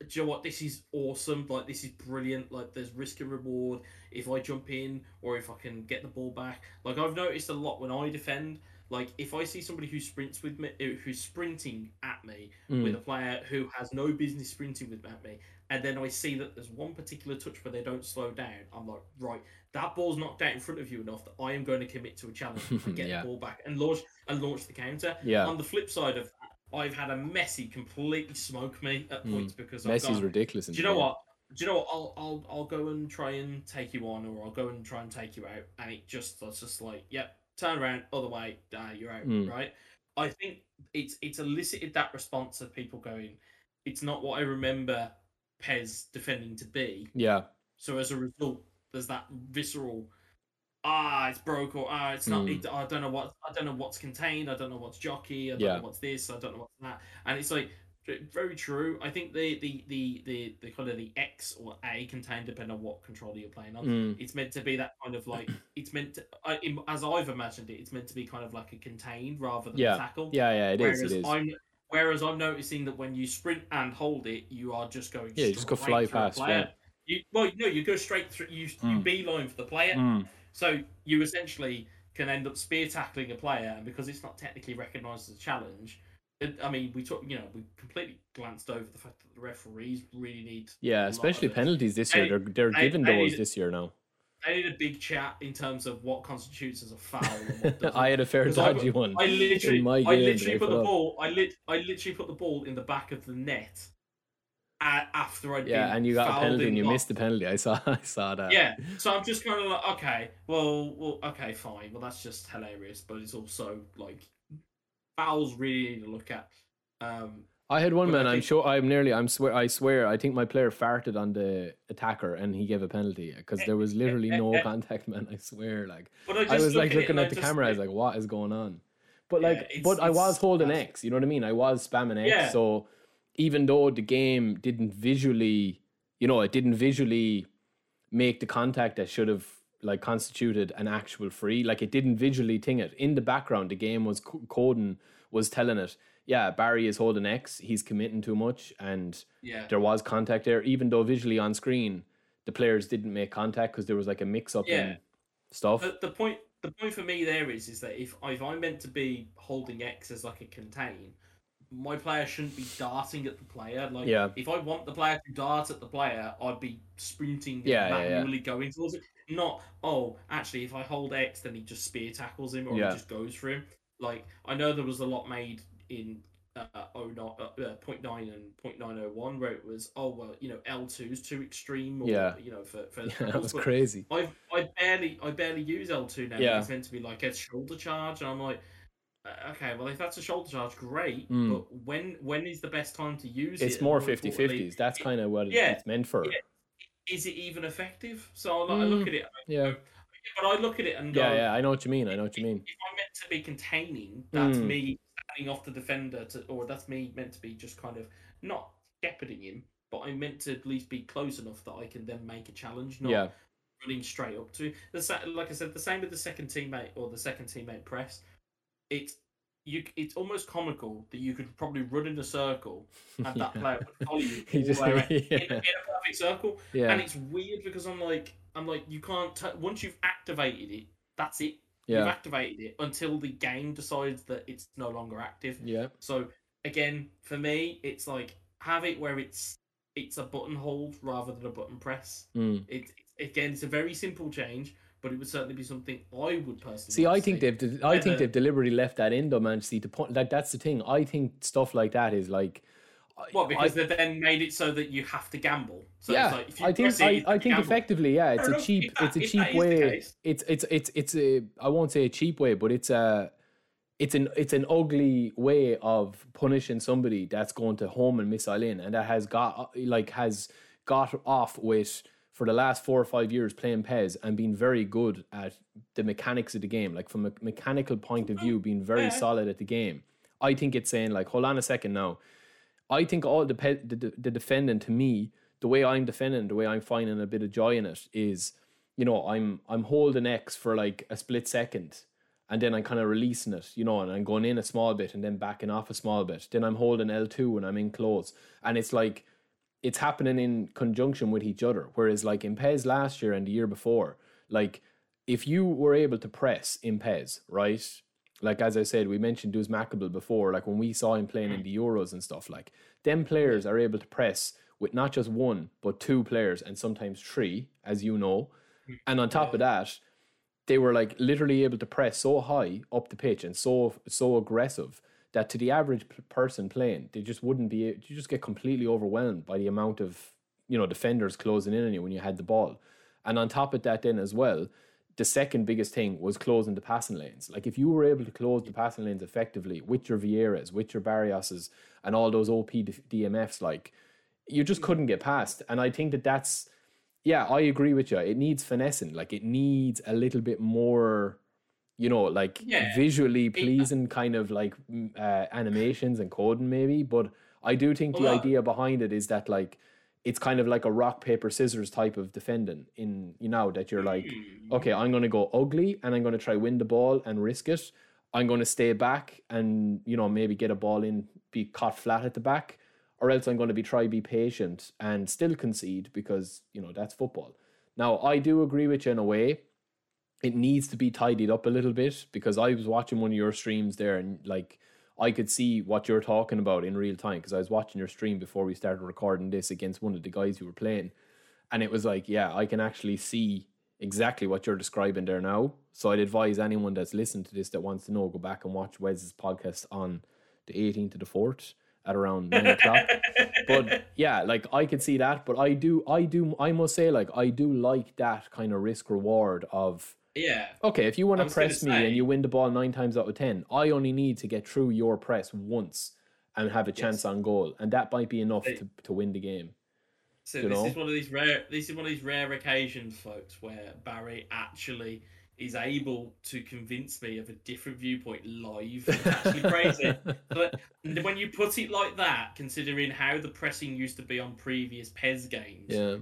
"Do you know what? This is awesome! Like this is brilliant! Like there's risk and reward if I jump in or if I can get the ball back." Like I've noticed a lot when I defend. Like if I see somebody who sprints with me, who's sprinting at me, Mm. with a player who has no business sprinting with at me, and then I see that there's one particular touch where they don't slow down, I'm like, right, that ball's knocked out in front of you enough that I am going to commit to a challenge and [laughs] get Yeah. the ball back and launch and launch the counter. Yeah. On the flip side of that, I've had a Messi completely smoke me at Mm. points because I've Messi's gone, ridiculous. do you know what? Do you know what? I'll I'll I'll go and try and take you on, or I'll go and try and take you out, and it just it's just like, yep, turn around, other way, uh, you're out, Mm. right? I think it's it's elicited that response of people going, it's not what I remember PES defending to be. Yeah. So as a result, there's that visceral, ah, it's broke or ah, it's not. Mm. It, I don't know what I don't know what's contained. I don't know what's jockey. I don't Yeah. know what's this. I don't know what's that. And it's like very true. I think the the the the, the kind of the X or A contained depending on what controller you're playing on. Mm. It's meant to be that kind of like [clears throat] it's meant to, I, as I've imagined it. It's meant to be kind of like a contained rather than Yeah. a tackle. Yeah, yeah, it is. whereas It is. I'm whereas I'm noticing that when you sprint and hold it, you are just going Yeah, you just go fly past, yeah. You well, no, you go straight through. You you Mm. beeline for the player, Mm. So you essentially can end up spear tackling a player, and because it's not technically recognised as a challenge. It, I mean, we talk, you know, we completely glanced over the fact that the referees really need. Yeah, especially penalties this year. They- They're they're they those this year now. They need a big chat in terms of what constitutes as a foul. And what. [laughs] I had a fair 'Cause I- dodgy one. I literally, I literally put put the up. ball. I lit, I literally put the ball in the back of the net. After I'd Yeah, and you got a penalty and you missed the penalty. I saw [laughs] I saw that. Yeah, so I'm just kind of like, okay, well, well, okay, fine. Well, that's just hilarious, but it's also like fouls really need to look at. Um, I had one I man. I'm sure. I'm nearly. I'm swear. I swear. I think my player farted on the attacker and he gave a penalty because there was literally no [laughs] contact, man. I swear. Like I, I was like looking at the just camera. I was like, what is going on? But like, it's- but I was holding X. You know what I mean? I was spamming X. Yeah. So even though the game didn't visually, you know, it didn't visually make the contact that should have like constituted an actual free. Like it didn't visually ting it in the background. The game was co- coding was telling it. Yeah, Barry is holding X. He's committing too much, and yeah, there was contact there. Even though visually on screen, the players didn't make contact because there was like a mix up Yeah. in stuff. the, the point the point for me there is is that if if I'm meant to be holding X as like a contain, my player shouldn't be darting at the player. Like, Yeah. if I want the player to dart at the player, I'd be sprinting Yeah, yeah, yeah. manually going towards it. Not, oh, actually, if I hold X, then he just spear tackles him or Yeah. he just goes for him. Like, I know there was a lot made in uh, oh not uh, uh, 0.9 and 0.901 where it was, oh, well, you know, L2 is too extreme or, Yeah. you know, for, for [laughs] Yeah, that was crazy. I I barely I barely use L two now. Yeah. It's meant to be like a shoulder charge, and I'm like, okay, well if that's a shoulder charge, great. Mm. But when when is the best time to use it? It's more importantly, 50-50s. That's kind of what it- Yeah, it's meant for. yeah. Is it even effective? So I, I Mm, look at it, Yeah. but I look at it and go, Yeah, yeah. I know what you mean. I know what you mean. if I'm meant to be containing, that's Mm. me standing off the defender, to, or that's me meant to be just kind of not shepherding him, but I'm meant to at least be close enough that I can then make a challenge, not Yeah. running straight up to. The like I said, the same with the second teammate or the second teammate press. It's you. It's almost comical that you could probably run in a circle [laughs] and that Yeah. player would follow you [laughs] He just- around [laughs] in, in a perfect circle. Yeah. And it's weird because I'm like, I'm like, you can't. T- once you've activated it, that's it. Yeah. You've activated it until the game decides that it's no longer active. Yeah. So again, for me, it's like have it where it's it's a button hold rather than a button press. Mm. It, it again, it's a very simple change, but it would certainly be something I would personally. See, I think they've de- I think they've deliberately left that in though, man. See, the point like that's the thing. I think stuff like that is like. What because I, they then made it so that you have to gamble. So yeah, it's like, I think it, I, I think gamble. effectively, yeah, it's Fair a enough. cheap that- it's a cheap that is the way. It's it's it's it's a I won't say a cheap way, but it's a it's an it's an ugly way of punishing somebody that's going to home and missile in, and that has got like has got off with for the last four or five years playing PES and being very good at the mechanics of the game, like from a mechanical point of view, being very Yeah. solid at the game. I think it's saying like, hold on a second now. I think all the, pe- the the defending to me, the way I'm defending, the way I'm finding a bit of joy in it is, you know, I'm I'm holding X for like a split second, and then I'm kind of releasing it, you know, and I'm going in a small bit and then backing off a small bit. Then I'm holding L two and I'm in close, and it's like it's happening in conjunction with each other. Whereas like in PES last year and the year before, like if you were able to press in PES, right? Like as I said, we mentioned Duz Mackable before, like when we saw him playing in the Euros and stuff, like them players are able to press with not just one, but two players and sometimes three, as you know. Mm. And on top of that, they were like literally able to press so high up the pitch and so so aggressive that to the average person playing, they just wouldn't be. You just get completely overwhelmed by the amount of you know defenders closing in on you when you had the ball, and on top of that, then as well, the second biggest thing was closing the passing lanes. Like if you were able to close the passing lanes effectively with your Vieiras, with your Barrioses, and all those OP DMFs, like you just couldn't get past. And I think that that's yeah, I agree with you. It needs finessing. Like it needs a little bit more, you know, like Yeah. visually pleasing kind of like uh, animations and coding maybe. But I do think the uh, idea behind it is that like it's kind of like a rock paper scissors type of defending. In you know that you're like, Hmm. okay, I'm going to go ugly and I'm going to try win the ball and risk it. I'm going to stay back and you know maybe get a ball in, be caught flat at the back, or else I'm going to be try be patient and still concede because you know that's football. Now I do agree with you in a way. It needs to be tidied up a little bit because I was watching one of your streams there and like I could see what you're talking about in real time because I was watching your stream before we started recording this against one of the guys who were playing, and it was like, yeah, I can actually see exactly what you're describing there now. So I'd advise anyone that's listened to this that wants to know go back and watch Wes's podcast on the 18th to the 4th at around nine o'clock. [laughs] But yeah, like I could see that, but I do, I do, I must say, like I do like that kind of risk reward of yeah, okay, if you want to press me say- and you win the ball nine times out of ten, I only need to get through your press once and have a chance Yes. on goal, and that might be enough They- to, to win the game. So you this know? is one of these rare. This is one of these rare occasions, folks, where Barry actually is able to convince me of a different viewpoint live. It's actually crazy. [laughs] But when you put it like that, considering how the pressing used to be on previous PES games, Yeah,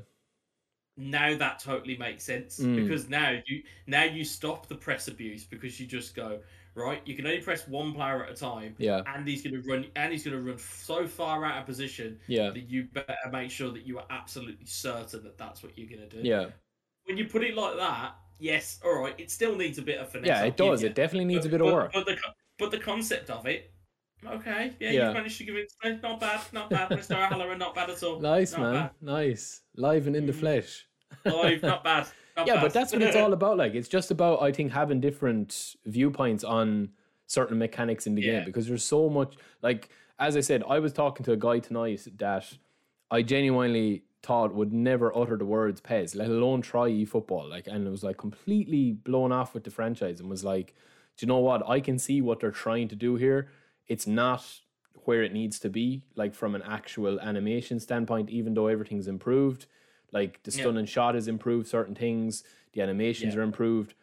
now that totally makes sense Mm. because now you now you stop the press abuse because you just go right. You can only press one player at a time, yeah, and he's going to run, and he's going to run so far out of position yeah, that you better make sure that you are absolutely certain that that's what you're going to do. yeah, When you put it like that, yes, all right, it still needs a bit of finesse. yeah. It does. you. It definitely needs a bit of work. But the but the concept of it Okay, yeah, Yeah. you've managed to give it not bad, not bad, Mr. O'Halloran, not bad at all. [laughs] Nice, not man. Nice. Live and in the Mhm. flesh. [laughs] Oh, Live, not bad. Not yeah, bad. but that's what it's all [laughs] about. Like, it's just about, I think, having different viewpoints on certain mechanics in the Yeah. game because there's so much. Like, as I said, I was talking to a guy tonight that I genuinely thought would never utter the words PES, let alone try eFootball. Like, and it was like completely blown off with the franchise and was like, do you know what? I can see what they're trying to do here. It's not where it needs to be, like from an actual animation standpoint, even though everything's improved. Like the Yeah. and shot has improved certain things, the animations Yeah. are improved.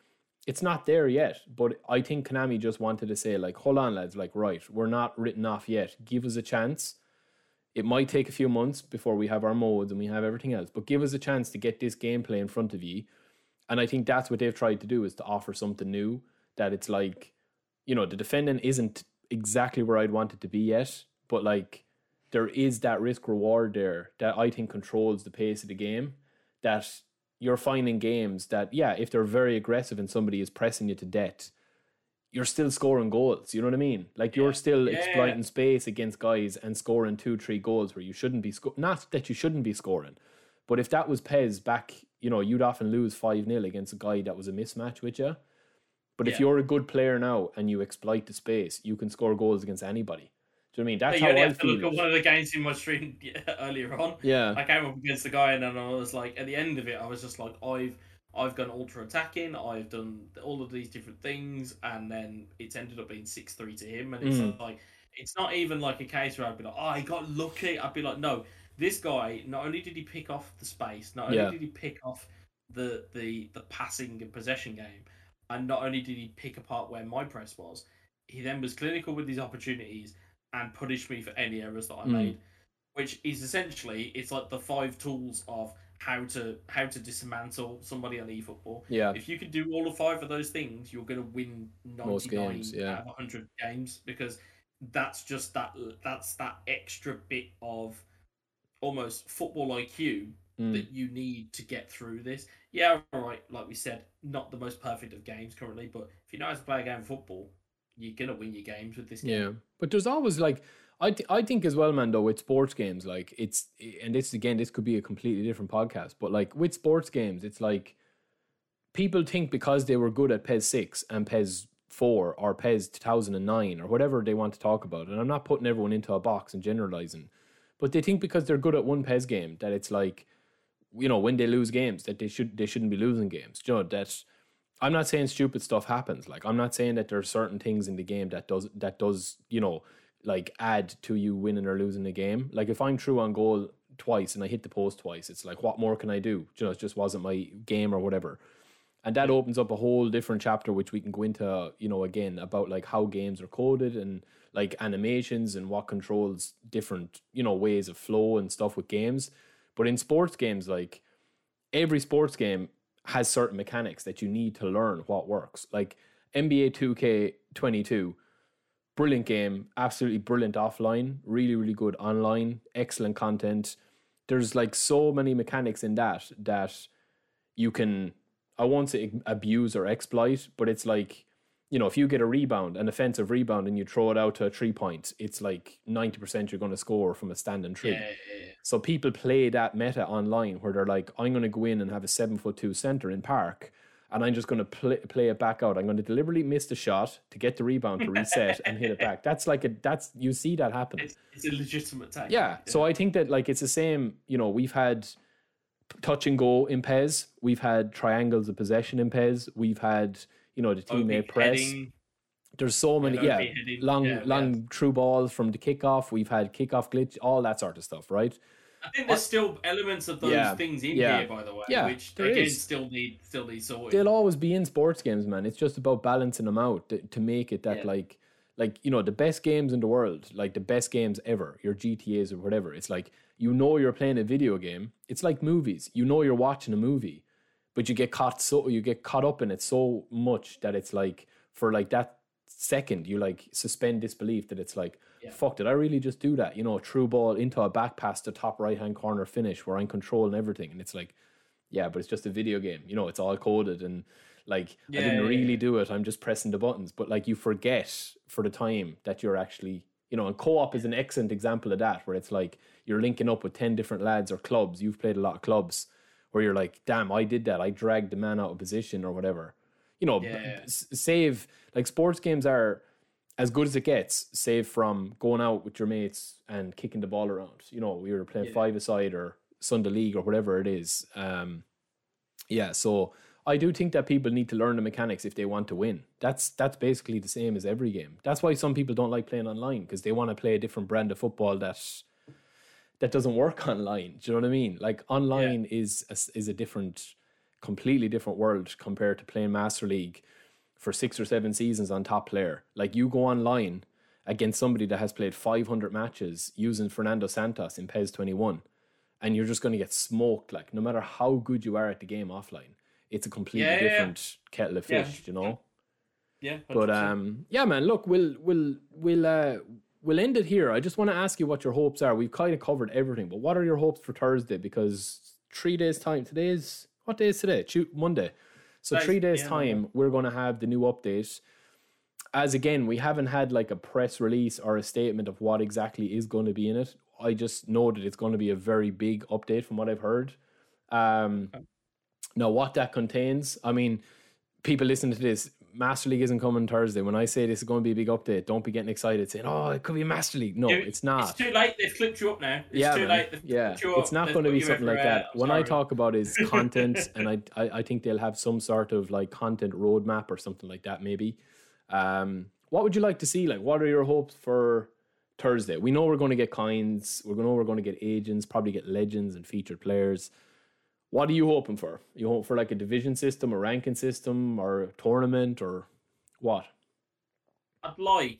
It's not there yet, but I think Konami just wanted to say, like, hold on, lads, like, right, we're not written off yet. Give us a chance. It might take a few months before we have our modes and we have everything else, but give us a chance to get this gameplay in front of you. And I think that's what they've tried to do is to offer something new that it's like, you know, the defendant isn't exactly where I'd want it to be yet, but like there is that risk reward there that I think controls the pace of the game. That you're finding games that, yeah, if they're very aggressive and somebody is pressing you to death, you're still scoring goals. You know what I mean? Like you're Yeah. still Yeah. exploiting space against guys and scoring two, three goals where you shouldn't be sco- Not that you shouldn't be scoring, but if that was PES back, you know, you'd often lose 5 0 against a guy that was a mismatch with you. But if you're a good player now and you exploit the space, you can score goals against anybody. Do you know what I mean? That's you how only I have to look at one of the games in my stream [laughs] earlier on. Yeah. I came up against the guy and then I was like, at the end of it, I was just like, I've I've gone ultra attacking, I've done all of these different things, and then it's ended up being six three to him, and it's Mm. like it's not even like a case where I'd be like, oh, I got lucky. I'd be like, no, this guy not only did he pick off the space, not only Yeah. did he pick off the the the passing and possession game, and not only did he pick apart where my press was, he then was clinical with his opportunities and punish me for any errors that I Mm. made which is essentially it's like the five tools of how to how to dismantle somebody on eFootball. Yeah. If you can do all of five of those things, you're going to win 99 games, yeah. out of 100 games because that's just that that's that extra bit of almost football IQ Mm. that you need to get through this. Yeah, all right, like we said, not the most perfect of games currently, but if you know how to play a game of football, you're to win your games with this game. Yeah, but there's always like I th- I think as well, man. Though with sports games, like it's and this again, this could be a completely different podcast. But like with sports games, it's like people think because they were good at PES six and PES four or PES two thousand and nine or whatever they want to talk about. And I'm not putting everyone into a box and generalizing, but they think because they're good at one PES game that it's like, you know, when they lose games that they should they shouldn't be losing games. You know that's. I'm not saying stupid stuff happens. Like I'm not saying that there are certain things in the game that does that does you know like add to you winning or losing the game. Like if I'm true on goal twice and I hit the post twice, it's like what more can I do? You know, it just wasn't my game or whatever. And that opens up a whole different chapter which we can go into, you know, again about like how games are coded and like animations and what controls different, you know, ways of flow and stuff with games. But in sports games, like every sports game has certain mechanics that you need to learn what works. Like NBA 2K22, brilliant game, absolutely brilliant offline, really, really good online, excellent content. There's like so many mechanics in that that you can, I won't say abuse or exploit, but it's like, you know, if you get a rebound, an offensive rebound, and you throw it out to a three point, it's like 90% you're going to score from a standing tree. Yeah, yeah, yeah. So people play that meta online where they're like, I'm going to go in and have a seven foot two center in park, and I'm just going to play, play it back out. I'm going to deliberately miss the shot to get the rebound to reset and hit it back. [laughs] That's like a that's you see that happen. It's, it's a legitimate tactic. Yeah. So I think that like it's the same. You know, we've had touch and go in PES. We've had triangles of possession in PES. We've had you know the oh, OP teammate press. heading, There's so many, yeah, long yeah, long had- true balls from the kickoff. We've had kickoff glitch, all that sort of stuff, right? I think there's uh, still elements of those Yeah, things in yeah, here, by the way, yeah, which again is. still need still need sorted. They'll always be in sports games, man. It's just about balancing them out to, to make it that Yeah. like like you know the best games in the world, like the best games ever, your GTA's or whatever. It's like you know you're playing a video game. It's like movies. You know you're watching a movie, but you get caught so you get caught up in it so much that it's like for like that second you like suspend disbelief that it's like Yeah. fuck did I really just do that? You know, a true ball into a back pass to top right hand corner finish where I'm controlling everything, and it's like yeah, but it's just a video game. You know, it's all coded and like I didn't yeah, really yeah. do it. I'm just pressing the buttons. But like you forget for the time that you're actually You know, and co-op is an excellent example of that, where it's like you're linking up with ten different lads or clubs. You've played a lot of clubs where you're like, damn, I did that. I dragged the man out of position or whatever. You know, Yeah. save like sports games are as good as it gets, save from going out with your mates and kicking the ball around. You know, we were playing Yeah. five aside or Sunday league or whatever it is. Um, yeah, so I do think that people need to learn the mechanics if they want to win. That's that's basically the same as every game. That's why some people don't like playing online because they want to play a different brand of football that that doesn't work [laughs] online. Do you know what I mean? Like online is a, is a different, completely different world compared to playing Master League for six or seven seasons on top player. Like you go online against somebody that has played 500 matches using Fernando Santos in PES 21 and you're just going to get smoked like no matter how good you are at the game offline it's a completely Yeah, yeah, yeah. different kettle of Yeah. fish you know Yeah, but 100%. um yeah man look we'll we'll we'll uh we'll end it here. I just want to ask you what your hopes are. We've kind of covered everything but what are your hopes for thursday? Because three days time today's what day is today? Monday. So three days yeah, time we're going to have the new update. As again we haven't had like a press release or a statement of what exactly is going to be in it. I just know that it's going to be a very big update from what i've heard. Um Okay. now what that contains i mean people listening to this master league isn't coming thursday when i say this is going to be a big update don't be getting excited saying oh it could be master league no it's not It's too late. They've clipped you up now. It's yeah, too man. late. They've yeah. It's not going to be something like that. I'm When I talk about is [laughs] content, and I, I I think they'll have some sort of like content roadmap or something like that. Maybe. Um, what would you like to see? Like, what are your hopes for Thursday? We know we're going to get kinds. We're going to know we're going to get agents. Probably get legends and featured players. What are you hoping for? You hope for like a division system, a ranking system, or a tournament, or what? I'd like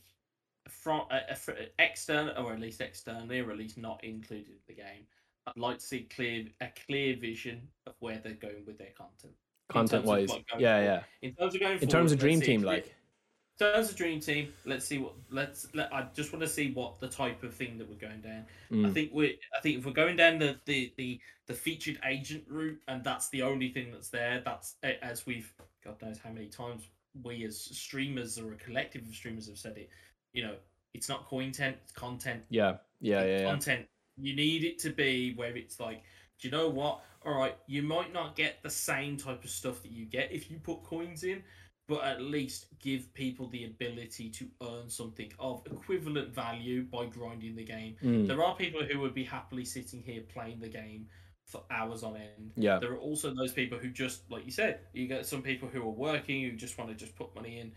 from fr- external, or at least externally, or at least not included in the game. I'd like to see clear a clear vision of where they're going with their content. Content wise, yeah, forward. yeah. In terms of going In terms of dream team, like In terms a dream team, let's see what let's. Let, I just want to see what the type of thing that we're going down. I Mm. think we. I think if we're going down the the the the featured agent route, and that's the only thing that's there. That's as we've God knows how many times we as streamers or a collective of streamers have said it. You know, it's not content, it's content. yeah, yeah, yeah, yeah. Content. You need it to be where it's like, do you know what? All right, you might not get the same type of stuff that you get if you put coins in, but at least give people the ability to earn something of equivalent value by grinding the game. Mm. There are people who would be happily sitting here playing the game for hours on end. Yeah. There are also those people who just, like you said, you get some people who are working who just want to just put money in,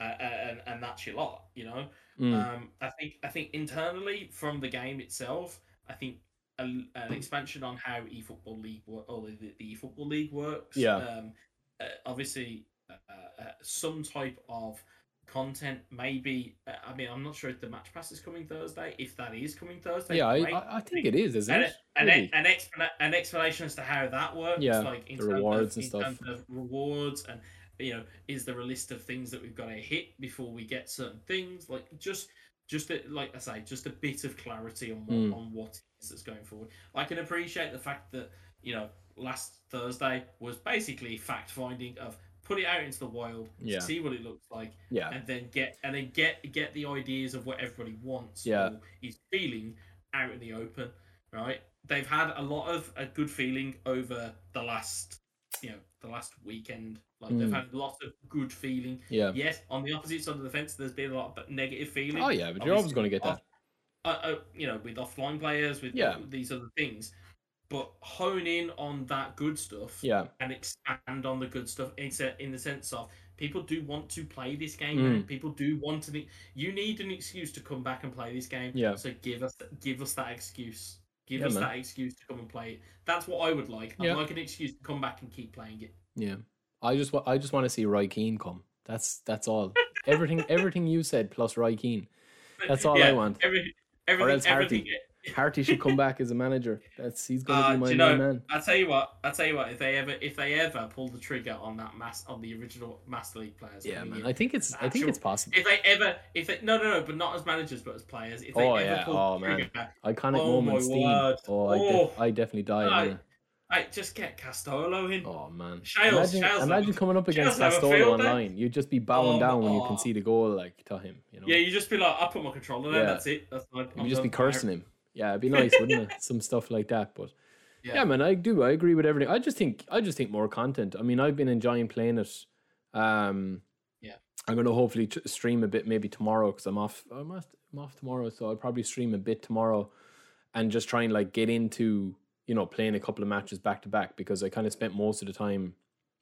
uh, and and that's your lot, you know. Mm. Um, I think I think internally from the game itself, I think a, an expansion on how eFootball League or the, the eFootball League works. Yeah. Um, uh, obviously, uh, uh, some type of content. Maybe uh, I mean I'm not sure if the match pass is coming Thursday. If that is coming Thursday, yeah, I. I think it is, isn't And, it? an, Really? an, explana- an explanation as to how that works, Yeah, like in the terms rewards of, and stuff. rewards and you know, is there a list of things that we've got to hit before we get certain things? Like just just a, like I say, just a bit of clarity on what, Mm. on what is that's going forward. I can appreciate the fact that you know last Thursday was basically fact finding of put it out into the wild, Yeah. see what it looks like, Yeah. and then get and then get get the ideas of what everybody wants Yeah. or is feeling out in the open. Right? They've had a lot of a good feeling over the last you know the last weekend. Like they've Mm. had lots of good feeling. Yeah. Yes, on the opposite side of the fence, there's been a lot of negative feeling. Oh yeah, but you're always going to get that. off- uh, uh, you know, with offline players, with Yeah. these other things. But hone in on that good stuff Yeah. and expand on the good stuff in, in the sense of people do want to play this game. Mm. man. People do want to. You need an excuse to come back and play this game. Yeah. So give us give us that excuse. Give Yeah, us man. that excuse to come and play it. That's what I would like. I'd Yeah. like an excuse to come back and keep playing it. Yeah. I just wa- I just want to see Roy Keane come. That's that's all. everything everything you said plus Roy Keane. [laughs] That's all I want. Every, everything, else Harty. everything, Harty should come back as a manager. That's he's gonna Uh, be my you know, man. I tell you what, I tell you what. If they ever, if they ever pull the trigger on that mass on the original Master League players, Yeah, man. in, I think it's I think it's possible. if they ever, if they, no, no, no, but not as managers, but as players. If they Oh, ever yeah. pull Oh, the man. trigger, Iconic Oh, my moment, Steam. word. Oh, I, Oh. def- I definitely die. I-. Hey, just get Castolo in. Oh man, Shales, imagine, Shales imagine coming up against Shales Castolo online. You'd just be bowing Oh, down when you oh. concede a goal like to him. You know, Yeah, you just be like, I put my controller there. Yeah. That's it. That's fine. you'd just be cursing him. Yeah, it'd be nice, wouldn't it? Some [laughs] stuff like that, but. Yeah. Yeah. man, I do. I agree with everything. I just think I just think more content. I mean, I've been enjoying playing it. Um, Yeah. I'm going to hopefully t- stream a bit maybe tomorrow because I'm off. I'm off, I'm off tomorrow, so I'll probably stream a bit tomorrow, and just try and like get into you know playing a couple of matches back to back because I kind of spent most of the time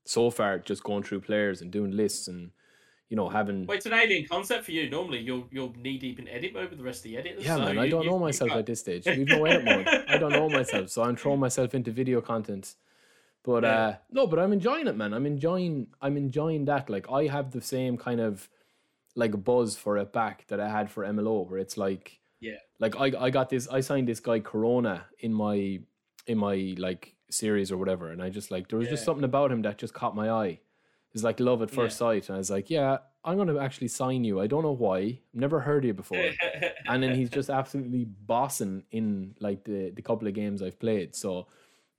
so far just going through players and doing lists and you know having. Well, it's an alien concept for you. Normally, you're you're knee deep in edit mode with the rest of the editors. yeah, so man, I don't you- know myself at this stage. [laughs] We've no edit mode. I don't know myself, so I'm throwing myself into video content. But Yeah. uh no, but I'm enjoying it, man. I'm enjoying I'm enjoying that. Like I have the same kind of like buzz for it back that I had for MLO, where it's like Yeah. like I I got this I signed this guy Corona in my in my like series or whatever, and I just like there was just something about him that just caught my eye. It's like love at first sight, and I was like, yeah, I'm gonna actually sign you. I don't know why. I've never heard of you before [laughs] and then he's just absolutely bossing in like the the couple of games I've played. So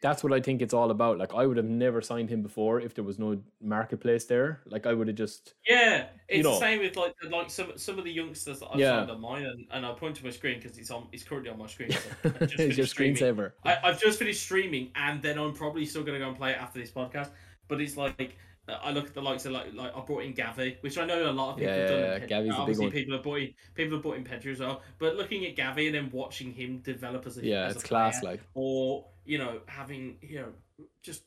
that's what I think it's all about. Like I would have never signed him before if there was no marketplace there. Like I would have just Yeah, it's know. the same with like like some some of the youngsters that I've Yeah. signed on mine, and, and I point to my screen because it's on it's currently on my screen. so I've just [laughs] it's your screensaver. I, I've just finished streaming, and then I'm probably still gonna go and play it after this podcast. But it's like I look at the likes of like like I brought in Gavi, which I know a lot of people Yeah, have done. yeah, in yeah. Ped- Gavi's a big obviously one. people have bought in people have bought in Pedri as well. But looking at Gavi and then watching him develop as a Yeah, as a it's class. player, Like or you know having you know just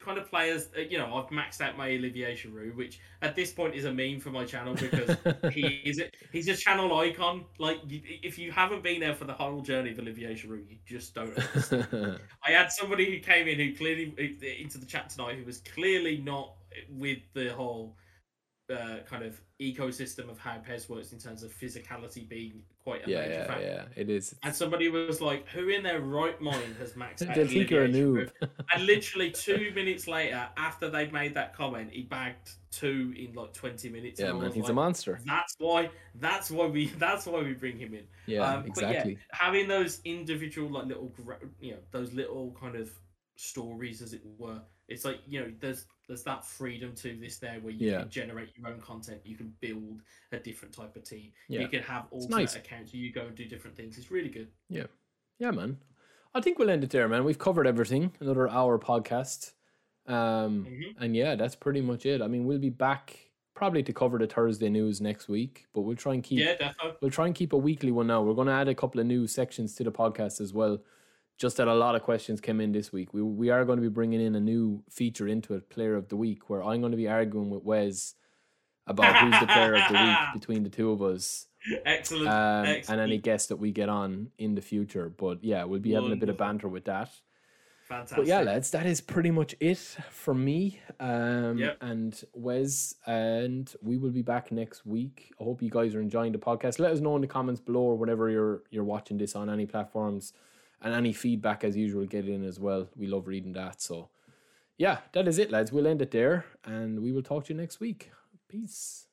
kind of players uh, you know I've maxed out my Olivier Giroud which at this point is a meme for my channel because [laughs] he is he's a channel icon like if you haven't been there for the whole journey of Olivier Giroud you just don't understand. [laughs] I had somebody who came in who clearly into the chat tonight who was clearly not with the whole uh, kind of ecosystem of how PES works in terms of physicality being quite a yeah, major yeah, factor. yeah. It is. And somebody was like, "Who in their right mind has maxed [laughs] out?" Think you're a noob. [laughs] And literally two minutes later, after they'd made that comment, he bagged two in like twenty minutes. yeah, man, he's a monster. That's why. That's why we. [laughs] That's why we bring him in. Yeah, Um, but yeah, exactly. having those individual like little, you know, those little kind of stories, as it were. It's like you know, there's there's that freedom to this there where you Yeah. can generate your own content. You can build a different type of team. Yeah. You can have alternate nice. accounts. You go and do different things. It's really good. Yeah, Yeah, man. I think we'll end it there, man. We've covered everything. Another hour podcast. Um, Mhm. and yeah, that's pretty much it. I mean, we'll be back probably to cover the Thursday news next week, but we'll try and keep yeah, definitely. we'll try and keep a weekly one now. We're going to add a couple of new sections to the podcast as well. Just that a lot of questions came in this week. We we are going to be bringing in a new feature into it, Player of the Week, where I'm going to be arguing with Wes about who's the Player of the Week [laughs] between the two of us, Excellent. um, Excellent. and any guests that we get on in the future. But yeah, we'll be having a bit of banter with that. Fantastic. But yeah, lads, that is pretty much it for me um, Yep. and Wes. And we will be back next week. I hope you guys are enjoying the podcast. Let us know in the comments below or whatever you're you're watching this on any platforms, and any feedback as usual. Get in as well. We love reading that. So yeah, that is it, lads. We'll end it there, and we will talk to you next week. Peace.